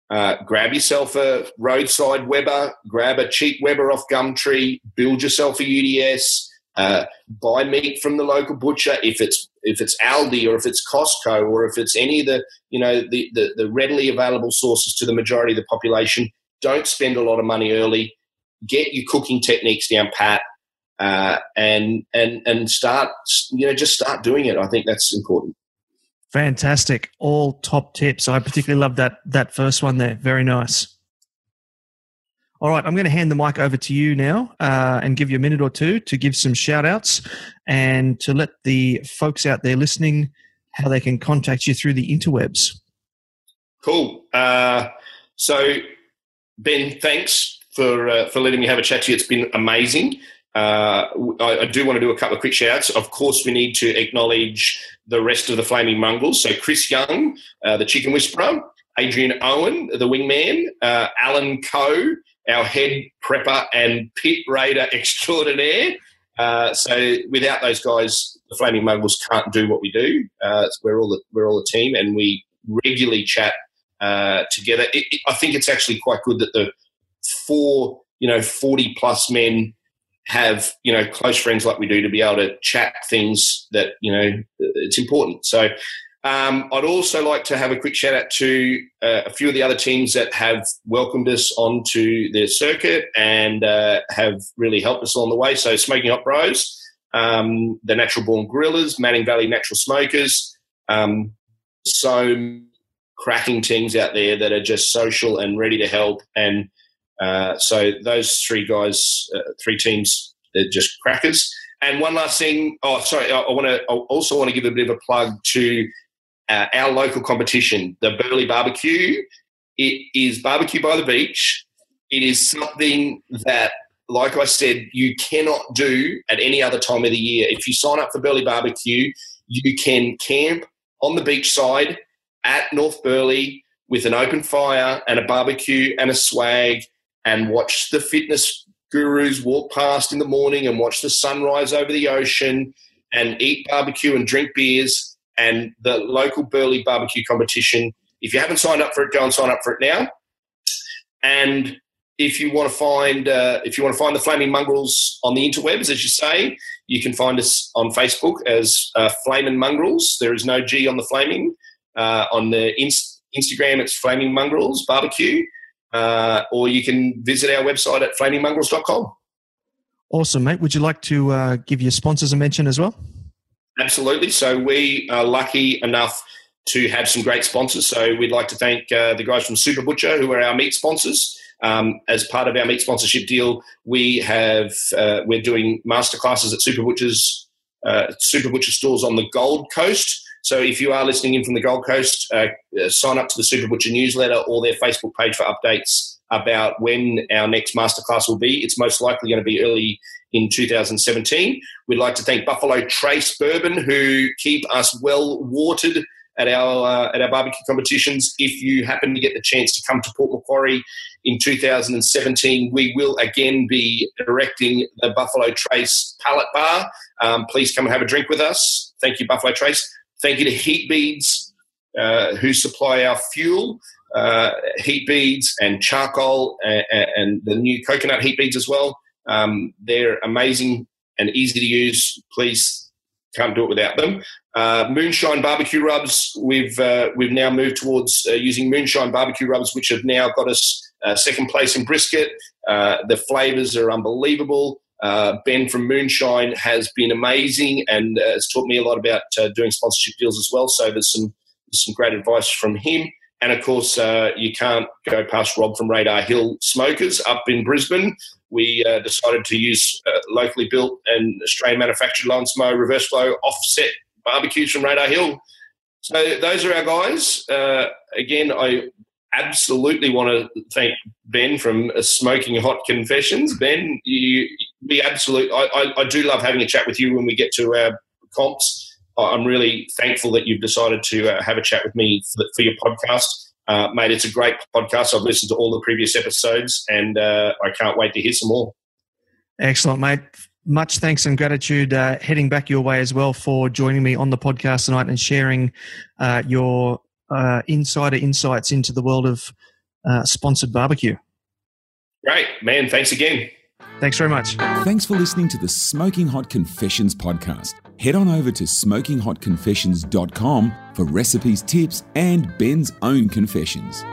[SPEAKER 3] Uh, grab yourself a roadside Weber, grab a cheap Weber off Gumtree, build yourself a UDS, uh, buy meat from the local butcher if it's if it's Aldi or if it's Costco or if it's any of the you know the, the, the readily available sources to the majority of the population. Don't spend a lot of money early. Get your cooking techniques down pat, uh, and and and start you know just start doing it. I think that's important.
[SPEAKER 1] Fantastic, all top tips. I particularly love that that first one there. Very nice. All right, I'm going to hand the mic over to you now uh, and give you a minute or two to give some shout outs and to let the folks out there listening how they can contact you through the interwebs.
[SPEAKER 3] Cool. Uh, so, Ben, thanks for uh, for letting me have a chat to you. It's been amazing. Uh, I, I, do want to do a couple of quick shout outs. Of course, we need to acknowledge the rest of the Flaming Mongrels. So, Chris Young, uh, the Chicken Whisperer, Adrian Owen, the Wingman, uh, Alan Coe, our head prepper and pit raider extraordinaire. Uh, so without those guys, the Flaming Mongrels can't do what we do. Uh, we're all the, we're all a team, and we regularly chat together. It, it, I think it's actually quite good that the four you know forty plus men have you know close friends like we do to be able to chat things that you know it's important. So um, I'd also like to have a quick shout out to uh, a few of the other teams that have welcomed us onto their circuit and uh, have really helped us along the way. So, Smoking Hot Bros, um, the Natural Born Gorillas, Manning Valley Natural Smokers, um, so cracking teams out there that are just social and ready to help. And uh, so, those three guys, uh, three teams, they're just crackers. And one last thing, oh, sorry, I, I want to also want to give a bit of a plug to uh, our local competition, the Burleigh Barbecue. It is barbecue by the beach. It is something that, like I said, you cannot do at any other time of the year. If you sign up for Burleigh Barbecue, you can camp on the beach side at North Burleigh with an open fire and a barbecue and a swag and watch the fitness gurus walk past in the morning and watch the sunrise over the ocean and eat barbecue and drink beers and the local Burleigh barbecue competition. If you haven't signed up for it, go and sign up for it now. And if you want to find uh, if you want to find the Flaming Mongrels on the interwebs, as you say, you can find us on Facebook as uh, Flaming Mongrels. There is no G on the Flaming. Uh, on the inst- Instagram, it's Flaming Mongrels Barbecue, uh, or you can visit our website at flamingmongrels.com.
[SPEAKER 1] Awesome, mate. Would you like to uh, give your sponsors a mention as well?
[SPEAKER 3] Absolutely. So we are lucky enough to have some great sponsors. So we'd like to thank uh, the guys from Super Butcher, who are our meat sponsors. Um, as part of our meat sponsorship deal, we have uh, we're doing masterclasses at Super Butcher's uh, Super Butcher stores on the Gold Coast. So if you are listening in from the Gold Coast, uh, uh, sign up to the Super Butcher newsletter or their Facebook page for updates about when our next masterclass will be. It's most likely going to be early in 2017. We'd like to thank Buffalo Trace Bourbon, who keep us well watered at our uh, at our barbecue competitions. If you happen to get the chance to come to Port Macquarie in 2017, we will again be erecting the Buffalo Trace Pallet Bar. Um, please come and have a drink with us. Thank you, Buffalo Trace. Thank you to Heat Beads, uh, who supply our fuel. Uh, heat beads and charcoal and, and the new coconut heat beads as well. Um, they're amazing and easy to use. Please can't do it without them. Uh, moonshine barbecue rubs. We've uh, we've now moved towards uh, using moonshine barbecue rubs, which have now got us uh, second place in brisket. Uh, the flavors are unbelievable. Uh, ben from Moonshine has been amazing and has taught me a lot about doing sponsorship deals as well. So there's some there's some great advice from him. And of course, uh, you can't go past Rob from Radar Hill Smokers up in Brisbane. We uh, decided to use uh, locally built and Australian manufactured Lawrence Mo reverse flow offset barbecues from Radar Hill. So those are our guys. Uh, again, I absolutely want to thank Ben from Smoking Hot Confessions. Ben, you be absolute. I, I, I, do love having a chat with you when we get to our comps. I'm really thankful that you've decided to uh, have a chat with me for, the, for your podcast. Uh, mate, it's a great podcast. I've listened to all the previous episodes and uh, I can't wait to hear some more.
[SPEAKER 1] Excellent, mate. Much thanks and gratitude uh, heading back your way as well for joining me on the podcast tonight and sharing uh, your uh, insider insights into the world of uh, sponsored barbecue.
[SPEAKER 3] Great, man. Thanks again.
[SPEAKER 1] Thanks very much.
[SPEAKER 2] Thanks for listening to the Smoking Hot Confessions podcast. Head on over to smokinghotconfessions.com for recipes, tips, and Ben's own confessions.